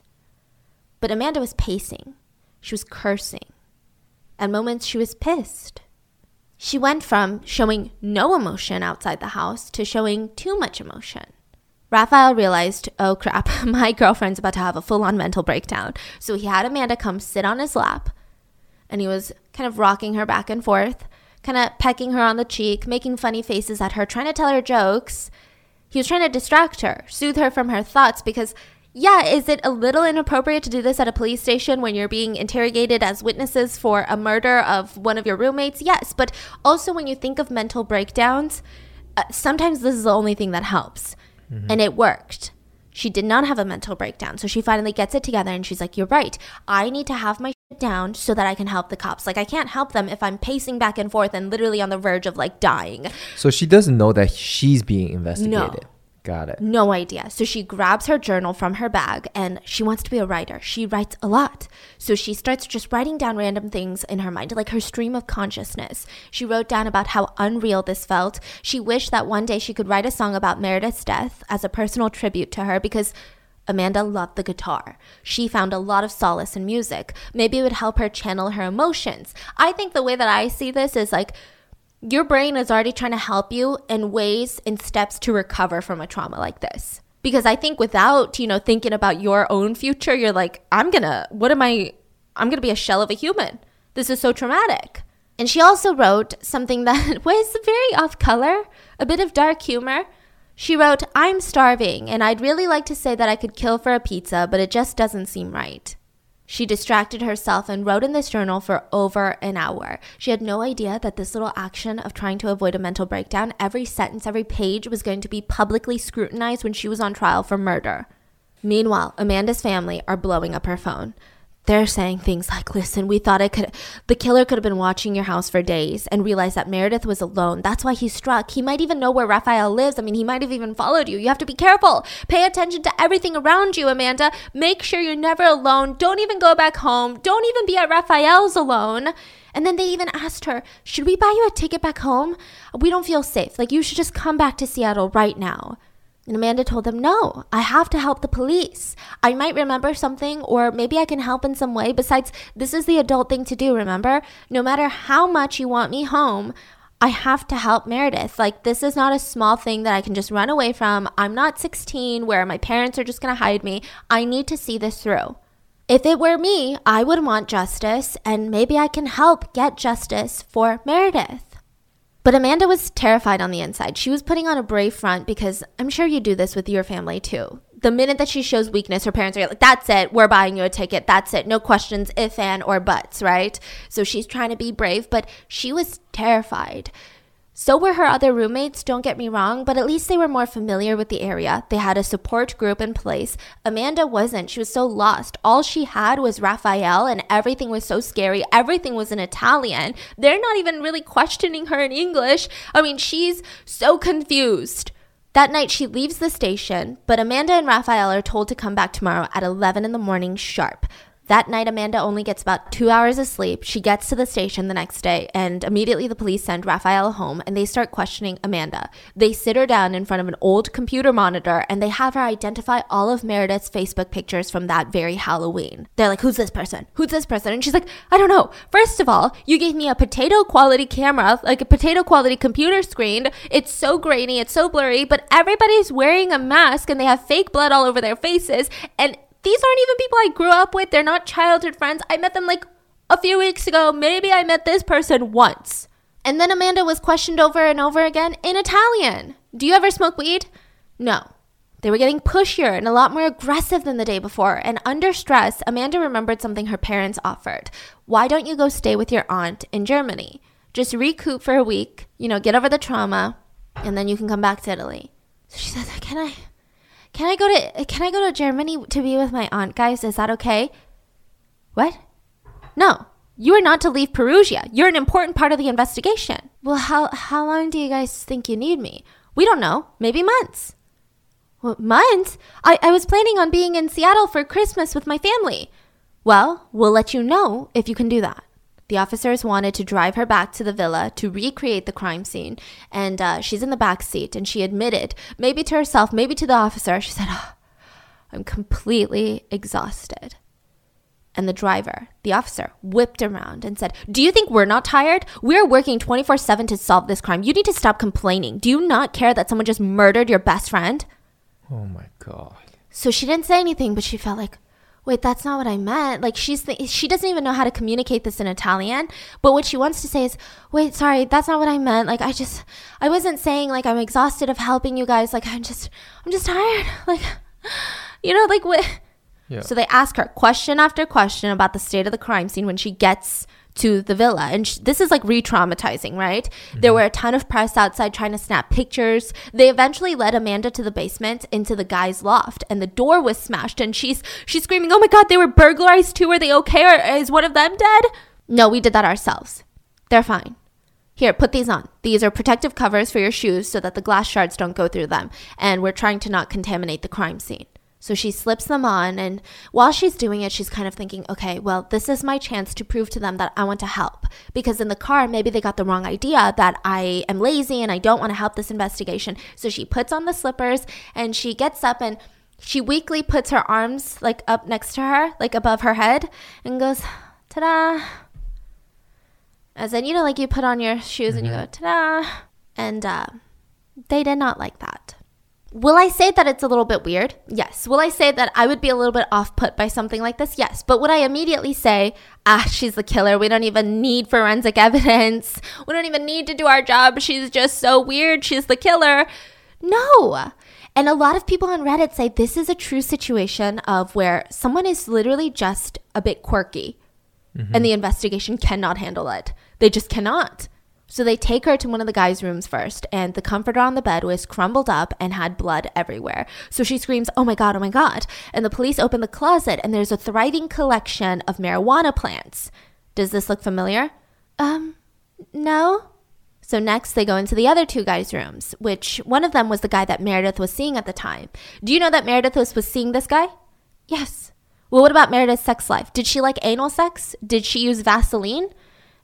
But Amanda was pacing. She was cursing. At moments, she was pissed. She went from showing no emotion outside the house to showing too much emotion. Raffaele realized, oh crap, my girlfriend's about to have a full on mental breakdown. So he had Amanda come sit on his lap and he was kind of rocking her back and forth, kind of pecking her on the cheek, making funny faces at her, trying to tell her jokes. He was trying to distract her, soothe her from her thoughts because yeah, is it a little inappropriate to do this at a police station when you're being interrogated as witnesses for a murder of one of your roommates? Yes, but also when you think of mental breakdowns, uh, sometimes this is the only thing that helps. Mm-hmm. And it worked. She did not have a mental breakdown. So she finally gets it together and she's like, You're right. I need to have my shit down so that I can help the cops. Like, I can't help them if I'm pacing back and forth and literally on the verge of like dying. So she doesn't know that she's being investigated. No. Got it. No idea. So she grabs her journal from her bag and she wants to be a writer. She writes a lot. So she starts just writing down random things in her mind, like her stream of consciousness. She wrote down about how unreal this felt. She wished that one day she could write a song about Meredith's death as a personal tribute to her because Amanda loved the guitar. She found a lot of solace in music. Maybe it would help her channel her emotions. I think the way that I see this is like, your brain is already trying to help you in ways and steps to recover from a trauma like this. Because I think without, you know, thinking about your own future, you're like, I'm gonna, what am I, I'm gonna be a shell of a human. This is so traumatic. And she also wrote something that was very off color, a bit of dark humor. She wrote, I'm starving, and I'd really like to say that I could kill for a pizza, but it just doesn't seem right. She distracted herself and wrote in this journal for over an hour. She had no idea that this little action of trying to avoid a mental breakdown, every sentence, every page was going to be publicly scrutinized when she was on trial for murder. Meanwhile, Amanda's family are blowing up her phone they're saying things like, listen, we thought it could, the killer could have been watching your house for days and realized that Meredith was alone. That's why he struck. He might even know where Raffaele lives. I mean, he might have even followed you. You have to be careful. Pay attention to everything around you, Amanda. Make sure you're never alone. Don't even go back home. Don't even be at Raffaele's alone. And then they even asked her, Should we buy you a ticket back home? We don't feel safe. Like, you should just come back to Seattle right now. And Amanda told them, No, I have to help the police. I might remember something, or maybe I can help in some way. Besides, this is the adult thing to do, remember? No matter how much you want me home, I have to help Meredith. Like, this is not a small thing that I can just run away from. I'm not 16 where my parents are just going to hide me. I need to see this through. If it were me, I would want justice, and maybe I can help get justice for Meredith. But Amanda was terrified on the inside. She was putting on a brave front because I'm sure you do this with your family too. The minute that she shows weakness, her parents are like, that's it, we're buying you a ticket, that's it, no questions, if and or buts, right? So she's trying to be brave, but she was terrified. So were her other roommates, don't get me wrong, but at least they were more familiar with the area. They had a support group in place. Amanda wasn't. She was so lost. All she had was Raffaele, and everything was so scary. Everything was in Italian. They're not even really questioning her in English. I mean, she's so confused. That night, she leaves the station, but Amanda and Raffaele are told to come back tomorrow at 11 in the morning sharp. That night, Amanda only gets about two hours of sleep. She gets to the station the next day, and immediately the police send Raffaele home and they start questioning Amanda. They sit her down in front of an old computer monitor and they have her identify all of Meredith's Facebook pictures from that very Halloween. They're like, Who's this person? Who's this person? And she's like, I don't know. First of all, you gave me a potato quality camera, like a potato quality computer screen. It's so grainy, it's so blurry, but everybody's wearing a mask and they have fake blood all over their faces. And these aren't even people I grew up with. They're not childhood friends. I met them like a few weeks ago. Maybe I met this person once. And then Amanda was questioned over and over again in Italian. Do you ever smoke weed? No. They were getting pushier and a lot more aggressive than the day before. And under stress, Amanda remembered something her parents offered. Why don't you go stay with your aunt in Germany? Just recoup for a week, you know, get over the trauma, and then you can come back to Italy. So she says, Can I? Can I go to can I go to Germany to be with my aunt, guys? Is that okay? What? No. You are not to leave Perugia. You're an important part of the investigation. Well, how how long do you guys think you need me? We don't know. Maybe months. Well, months? I, I was planning on being in Seattle for Christmas with my family. Well, we'll let you know if you can do that. The officers wanted to drive her back to the villa to recreate the crime scene, and uh, she's in the back seat. And she admitted, maybe to herself, maybe to the officer, she said, oh, "I'm completely exhausted." And the driver, the officer, whipped around and said, Do you think we're not tired? We're working 24 7 to solve this crime. You need to stop complaining. Do you not care that someone just murdered your best friend? Oh my god. So she didn't say anything, but she felt like, wait, that's not what I meant. Like she's th- she doesn't even know how to communicate this in Italian. But what she wants to say is, wait, sorry, that's not what I meant. Like I just I wasn't saying like I'm exhausted of helping you guys. Like I'm just I'm just tired. Like you know, like what Yeah. so they ask her question after question about the state of the crime scene when she gets to the villa. And sh- this is like re traumatizing, right? There mm-hmm. were a ton of press outside trying to snap pictures. They eventually led Amanda to the basement into the guy's loft, and the door was smashed. And she's she's screaming, "Oh my god, they were burglarized too! Are they okay? Or is one of them dead?" No, we did that ourselves. They're fine. Here, put these on. These are protective covers for your shoes so that the glass shards don't go through them. And we're trying to not contaminate the crime scene. So she slips them on, and while she's doing it, she's kind of thinking, okay, well, this is my chance to prove to them that I want to help. Because in the car, maybe they got the wrong idea that I am lazy and I don't want to help this investigation. So she puts on the slippers and she gets up and she weakly puts her arms like up next to her, like above her head, and goes, ta da. As in, you know, like you put on your shoes and you go, ta da. And uh, they did not like that. Will I say that it's a little bit weird? Yes. Will I say that I would be a little bit off put by something like this? Yes. But would I immediately say, ah, she's the killer. We don't even need forensic evidence. We don't even need to do our job. She's just so weird. She's the killer. No. And a lot of people on Reddit say this is a true situation of where someone is literally just a bit quirky and the investigation cannot handle it. They just cannot. So they take her to one of the guys' rooms first, and the comforter on the bed was crumbled up and had blood everywhere. So she screams, Oh my God, oh my God. And the police open the closet, and there's a thriving collection of marijuana plants. Does this look familiar? Um, no. So next, they go into the other two guys' rooms, which one of them was the guy that Meredith was seeing at the time. Do you know that Meredith was, was seeing this guy? Yes. Well, what about Meredith's sex life? Did she like anal sex? Did she use Vaseline?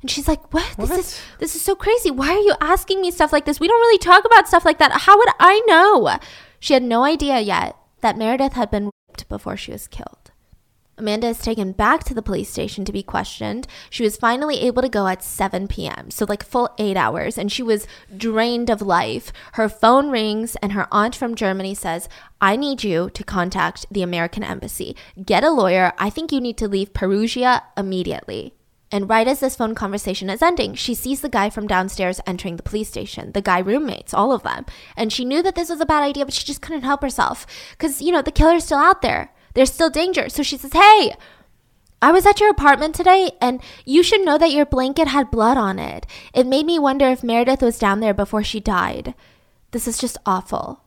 And she's like, "What? This is this is so crazy. Why are you asking me stuff like this? We don't really talk about stuff like that. How would I know?" She had no idea yet that Meredith had been raped before she was killed. Amanda is taken back to the police station to be questioned. She was finally able to go at 7 p.m., so like full eight hours, and she was drained of life. Her phone rings, and her aunt from Germany says, I need you to contact the American Embassy. Get a lawyer. I think you need to leave Perugia immediately. And right as this phone conversation is ending, she sees the guy from downstairs entering the police station, the guy roommates, all of them. And she knew that this was a bad idea, but she just couldn't help herself. Because, you know, the killer's still out there. There's still danger. So she says, Hey, I was at your apartment today and you should know that your blanket had blood on it. It made me wonder if Meredith was down there before she died. This is just awful.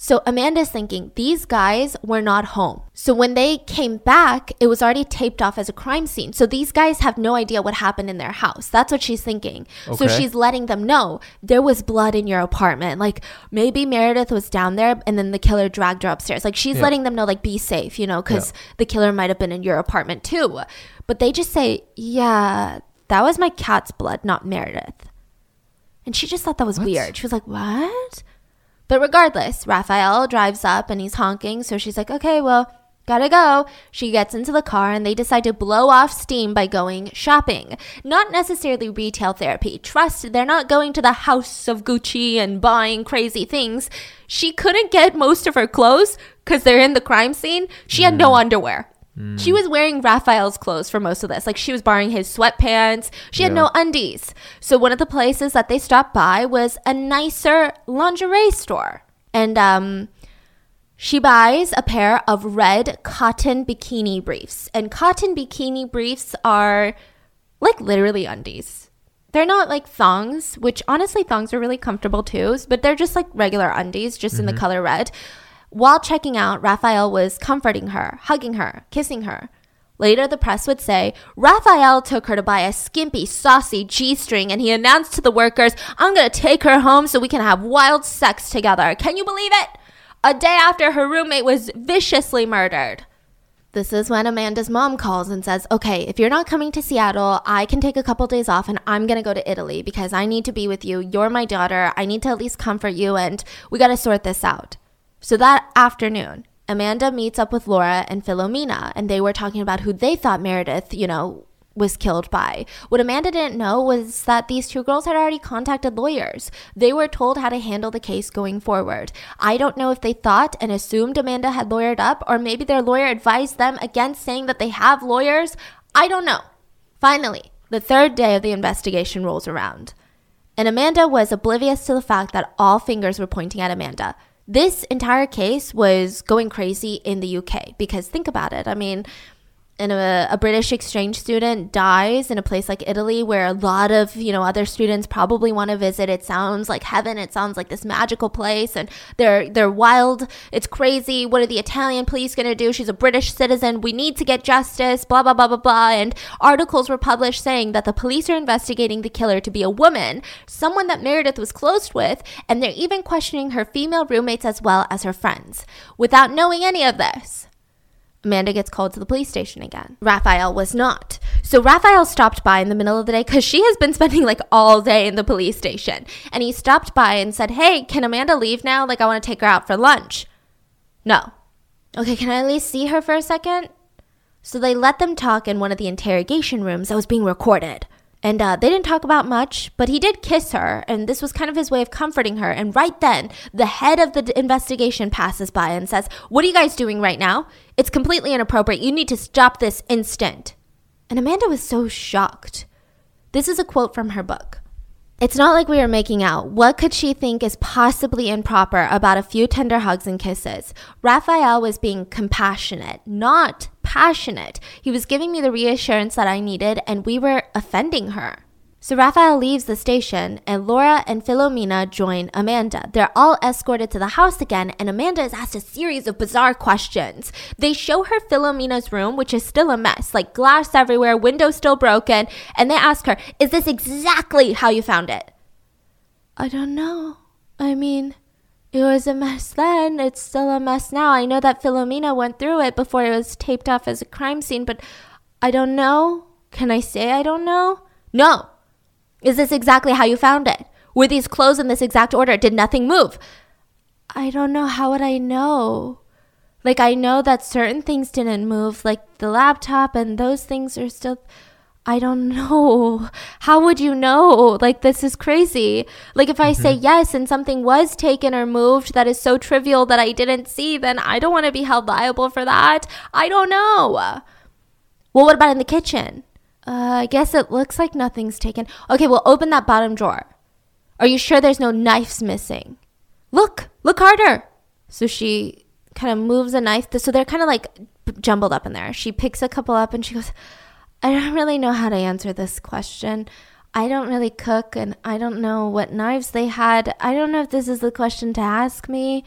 So Amanda's thinking these guys were not home. So when they came back, it was already taped off as a crime scene. So these guys have no idea what happened in their house. That's what she's thinking. So she's letting them know there was blood in your apartment. Like maybe Meredith was down there and then the killer dragged her upstairs. Like she's Yeah. letting them know, like, be safe, you know, because Yeah. the killer might have been in your apartment too. But they just say, yeah, that was my cat's blood, not Meredith. And she just thought that was What? weird. She was like, what? But regardless, Raffaele drives up and he's honking. So she's like, okay, well, gotta go. She gets into the car and they decide to blow off steam by going shopping. Not necessarily retail therapy. Trust, they're not going to the house of Gucci and buying crazy things. She couldn't get most of her clothes because they're in the crime scene. She had no mm. underwear. She was wearing Raffaele's clothes for most of this. Like she was borrowing his sweatpants. She had Yeah. no undies. So one of the places that they stopped by was a nicer lingerie store. And um she buys a pair of red cotton bikini briefs. And cotton bikini briefs are like literally undies. They're not like thongs, which honestly thongs are really comfortable too, but they're just like regular undies, just in the color red. While checking out, Raffaele was comforting her, hugging her, kissing her. Later, the press would say Raffaele took her to buy a skimpy, saucy G string and he announced to the workers, I'm gonna take her home so we can have wild sex together. Can you believe it? A day after her roommate was viciously murdered. This is when Amanda's mom calls and says, Okay, if you're not coming to Seattle, I can take a couple days off and I'm gonna go to Italy because I need to be with you. You're my daughter. I need to at least comfort you and we gotta sort this out. So that afternoon, Amanda meets up with Laura and Filomena and they were talking about who they thought Meredith, you know, was killed by. What Amanda didn't know was that these two girls had already contacted lawyers. They were told how to handle the case going forward. I don't know if they thought and assumed Amanda had lawyered up, or maybe their lawyer advised them against saying that they have lawyers. I don't know. Finally, the third day of the investigation rolls around. And Amanda was oblivious to the fact that all fingers were pointing at Amanda. This entire case was going crazy in the UK because think about it. I mean, and a, a British exchange student dies in a place like Italy where a lot of, you know, other students probably want to visit. It sounds like heaven. It sounds like this magical place and they're they're wild. It's crazy. What are the Italian police going to do? She's a British citizen. We need to get justice, blah blah blah blah blah. And articles were published saying that the police are investigating the killer to be a woman, someone that Meredith was close with, and they're even questioning her female roommates as well as her friends. Without knowing any of this, Amanda gets called to the police station again. Raffaele was not. So Raffaele stopped by in the middle of the day because she has been spending like all day in the police station. And he stopped by and said, Hey, can Amanda leave now? Like, I want to take her out for lunch. No. Okay, can I at least see her for a second? So they let them talk in one of the interrogation rooms that was being recorded. And uh, they didn't talk about much, but he did kiss her, and this was kind of his way of comforting her. And right then, the head of the investigation passes by and says, What are you guys doing right now? It's completely inappropriate. You need to stop this instant. And Amanda was so shocked. This is a quote from her book. It's not like we were making out. What could she think is possibly improper about a few tender hugs and kisses? Raffaele was being compassionate, not passionate. He was giving me the reassurance that I needed, and we were offending her. So Raffaele leaves the station, and Laura and Filomena join Amanda. They're all escorted to the house again, and Amanda is asked a series of bizarre questions. They show her Filomena's room, which is still a mess, like glass everywhere, windows still broken, and they ask her, Is this exactly how you found it? I don't know. I mean, it was a mess then. It's still a mess now. I know that Filomena went through it before it was taped off as a crime scene, but I don't know. Can I say I don't know? No. Is this exactly how you found it? Were these clothes in this exact order? Did nothing move? I don't know. How would I know? Like, I know that certain things didn't move, like the laptop, and those things are still. I don't know. How would you know? Like, this is crazy. Like, if I say mm-hmm. yes and something was taken or moved that is so trivial that I didn't see, then I don't want to be held liable for that. I don't know. Well, what about in the kitchen? Uh, I guess it looks like nothing's taken. Okay, well, open that bottom drawer. Are you sure there's no knives missing? Look, look harder. So she kind of moves a knife. So they're kind of like jumbled up in there. She picks a couple up and she goes, I don't really know how to answer this question. I don't really cook and I don't know what knives they had. I don't know if this is the question to ask me.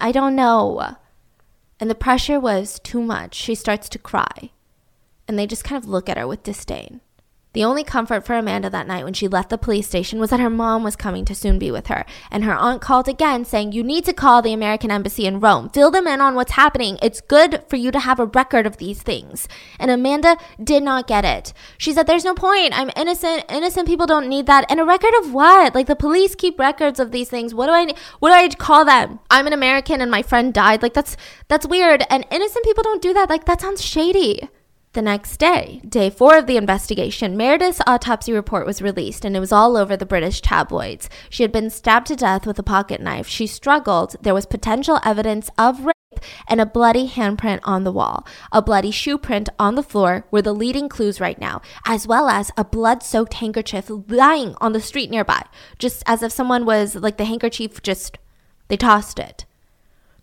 I don't know. And the pressure was too much. She starts to cry. And they just kind of look at her with disdain. The only comfort for Amanda that night when she left the police station was that her mom was coming to soon be with her. And her aunt called again saying, You need to call the American Embassy in Rome. Fill them in on what's happening. It's good for you to have a record of these things. And Amanda did not get it. She said, There's no point. I'm innocent. Innocent people don't need that. And a record of what? Like the police keep records of these things. What do I what do I call them? I'm an American and my friend died. Like that's that's weird. And innocent people don't do that. Like that sounds shady. The next day, day four of the investigation, Meredith's autopsy report was released and it was all over the British tabloids. She had been stabbed to death with a pocket knife. She struggled. There was potential evidence of rape and a bloody handprint on the wall. A bloody shoe print on the floor were the leading clues right now, as well as a blood soaked handkerchief lying on the street nearby, just as if someone was like the handkerchief just, they tossed it.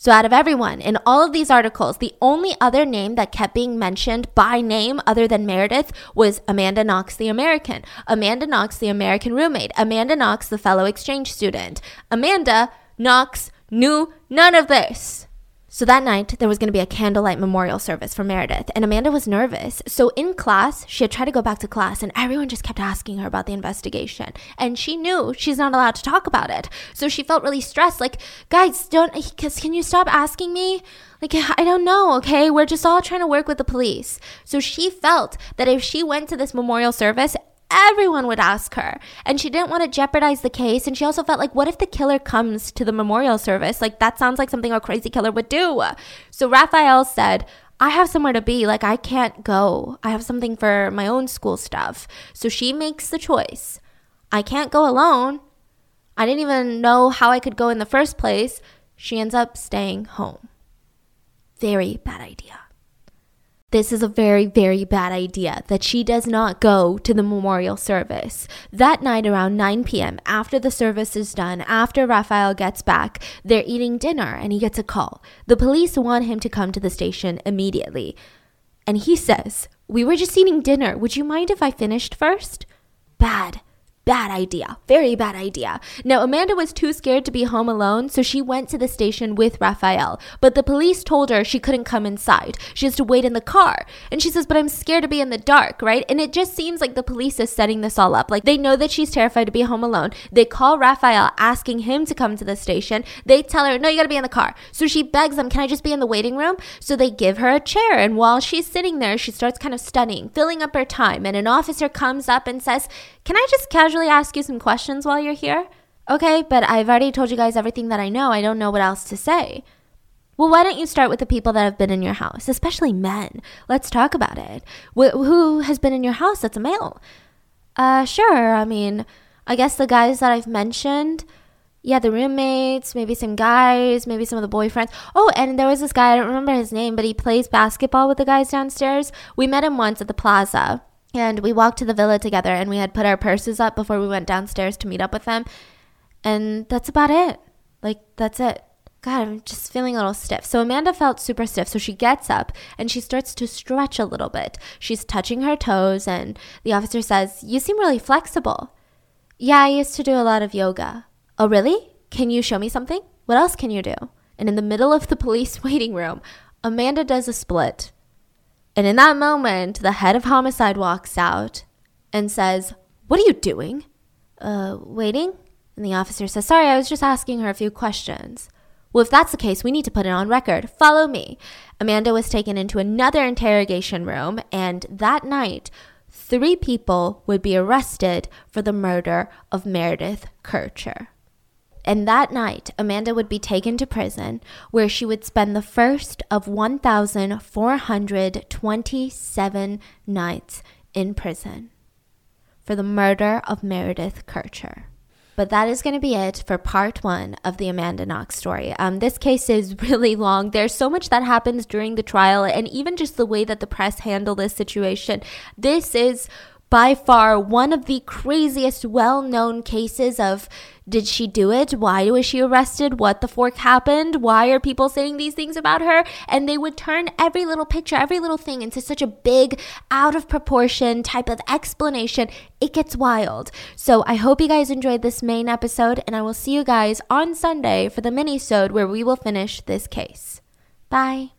So, out of everyone in all of these articles, the only other name that kept being mentioned by name other than Meredith was Amanda Knox, the American, Amanda Knox, the American roommate, Amanda Knox, the fellow exchange student. Amanda Knox knew none of this. So that night, there was going to be a candlelight memorial service for Meredith, and Amanda was nervous. So in class, she had tried to go back to class, and everyone just kept asking her about the investigation. And she knew she's not allowed to talk about it. So she felt really stressed like, guys, don't, can you stop asking me? Like, I don't know, okay? We're just all trying to work with the police. So she felt that if she went to this memorial service, everyone would ask her. And she didn't want to jeopardize the case. And she also felt like, what if the killer comes to the memorial service? Like, that sounds like something a crazy killer would do. So Raffaele said, I have somewhere to be. Like, I can't go. I have something for my own school stuff. So she makes the choice. I can't go alone. I didn't even know how I could go in the first place. She ends up staying home. Very bad idea. This is a very, very bad idea that she does not go to the memorial service. That night around 9 p.m., after the service is done, after Raffaele gets back, they're eating dinner and he gets a call. The police want him to come to the station immediately. And he says, We were just eating dinner. Would you mind if I finished first? Bad. Bad idea. Very bad idea. Now, Amanda was too scared to be home alone, so she went to the station with Raffaele. But the police told her she couldn't come inside. She has to wait in the car. And she says, But I'm scared to be in the dark, right? And it just seems like the police is setting this all up. Like they know that she's terrified to be home alone. They call Raffaele asking him to come to the station. They tell her, No, you gotta be in the car. So she begs them, Can I just be in the waiting room? So they give her a chair. And while she's sitting there, she starts kind of studying, filling up her time. And an officer comes up and says, Can I just casually casually ask you some questions while you're here? Okay, but I've already told you guys everything that I know. I don't know what else to say. Well, why don't you start with the people that have been in your house, especially men? Let's talk about it. Wh- who has been in your house that's a male? Uh, sure. I mean, I guess the guys that I've mentioned. Yeah, the roommates, maybe some guys, maybe some of the boyfriends. Oh, and there was this guy, I don't remember his name, but he plays basketball with the guys downstairs. We met him once at the plaza. And we walked to the villa together and we had put our purses up before we went downstairs to meet up with them. And that's about it. Like, that's it. God, I'm just feeling a little stiff. So Amanda felt super stiff. So she gets up and she starts to stretch a little bit. She's touching her toes, and the officer says, You seem really flexible. Yeah, I used to do a lot of yoga. Oh, really? Can you show me something? What else can you do? And in the middle of the police waiting room, Amanda does a split. And in that moment, the head of homicide walks out and says, What are you doing? Uh, waiting? And the officer says, Sorry, I was just asking her a few questions. Well, if that's the case, we need to put it on record. Follow me. Amanda was taken into another interrogation room, and that night, three people would be arrested for the murder of Meredith Kercher. And that night, Amanda would be taken to prison where she would spend the first of 1,427 nights in prison for the murder of Meredith Kercher. But that is going to be it for part one of the Amanda Knox story. Um, this case is really long. There's so much that happens during the trial, and even just the way that the press handled this situation. This is by far one of the craziest well known cases of did she do it? Why was she arrested? What the fork happened? Why are people saying these things about her? And they would turn every little picture, every little thing into such a big, out of proportion type of explanation. It gets wild. So I hope you guys enjoyed this main episode, and I will see you guys on Sunday for the mini-sode where we will finish this case. Bye.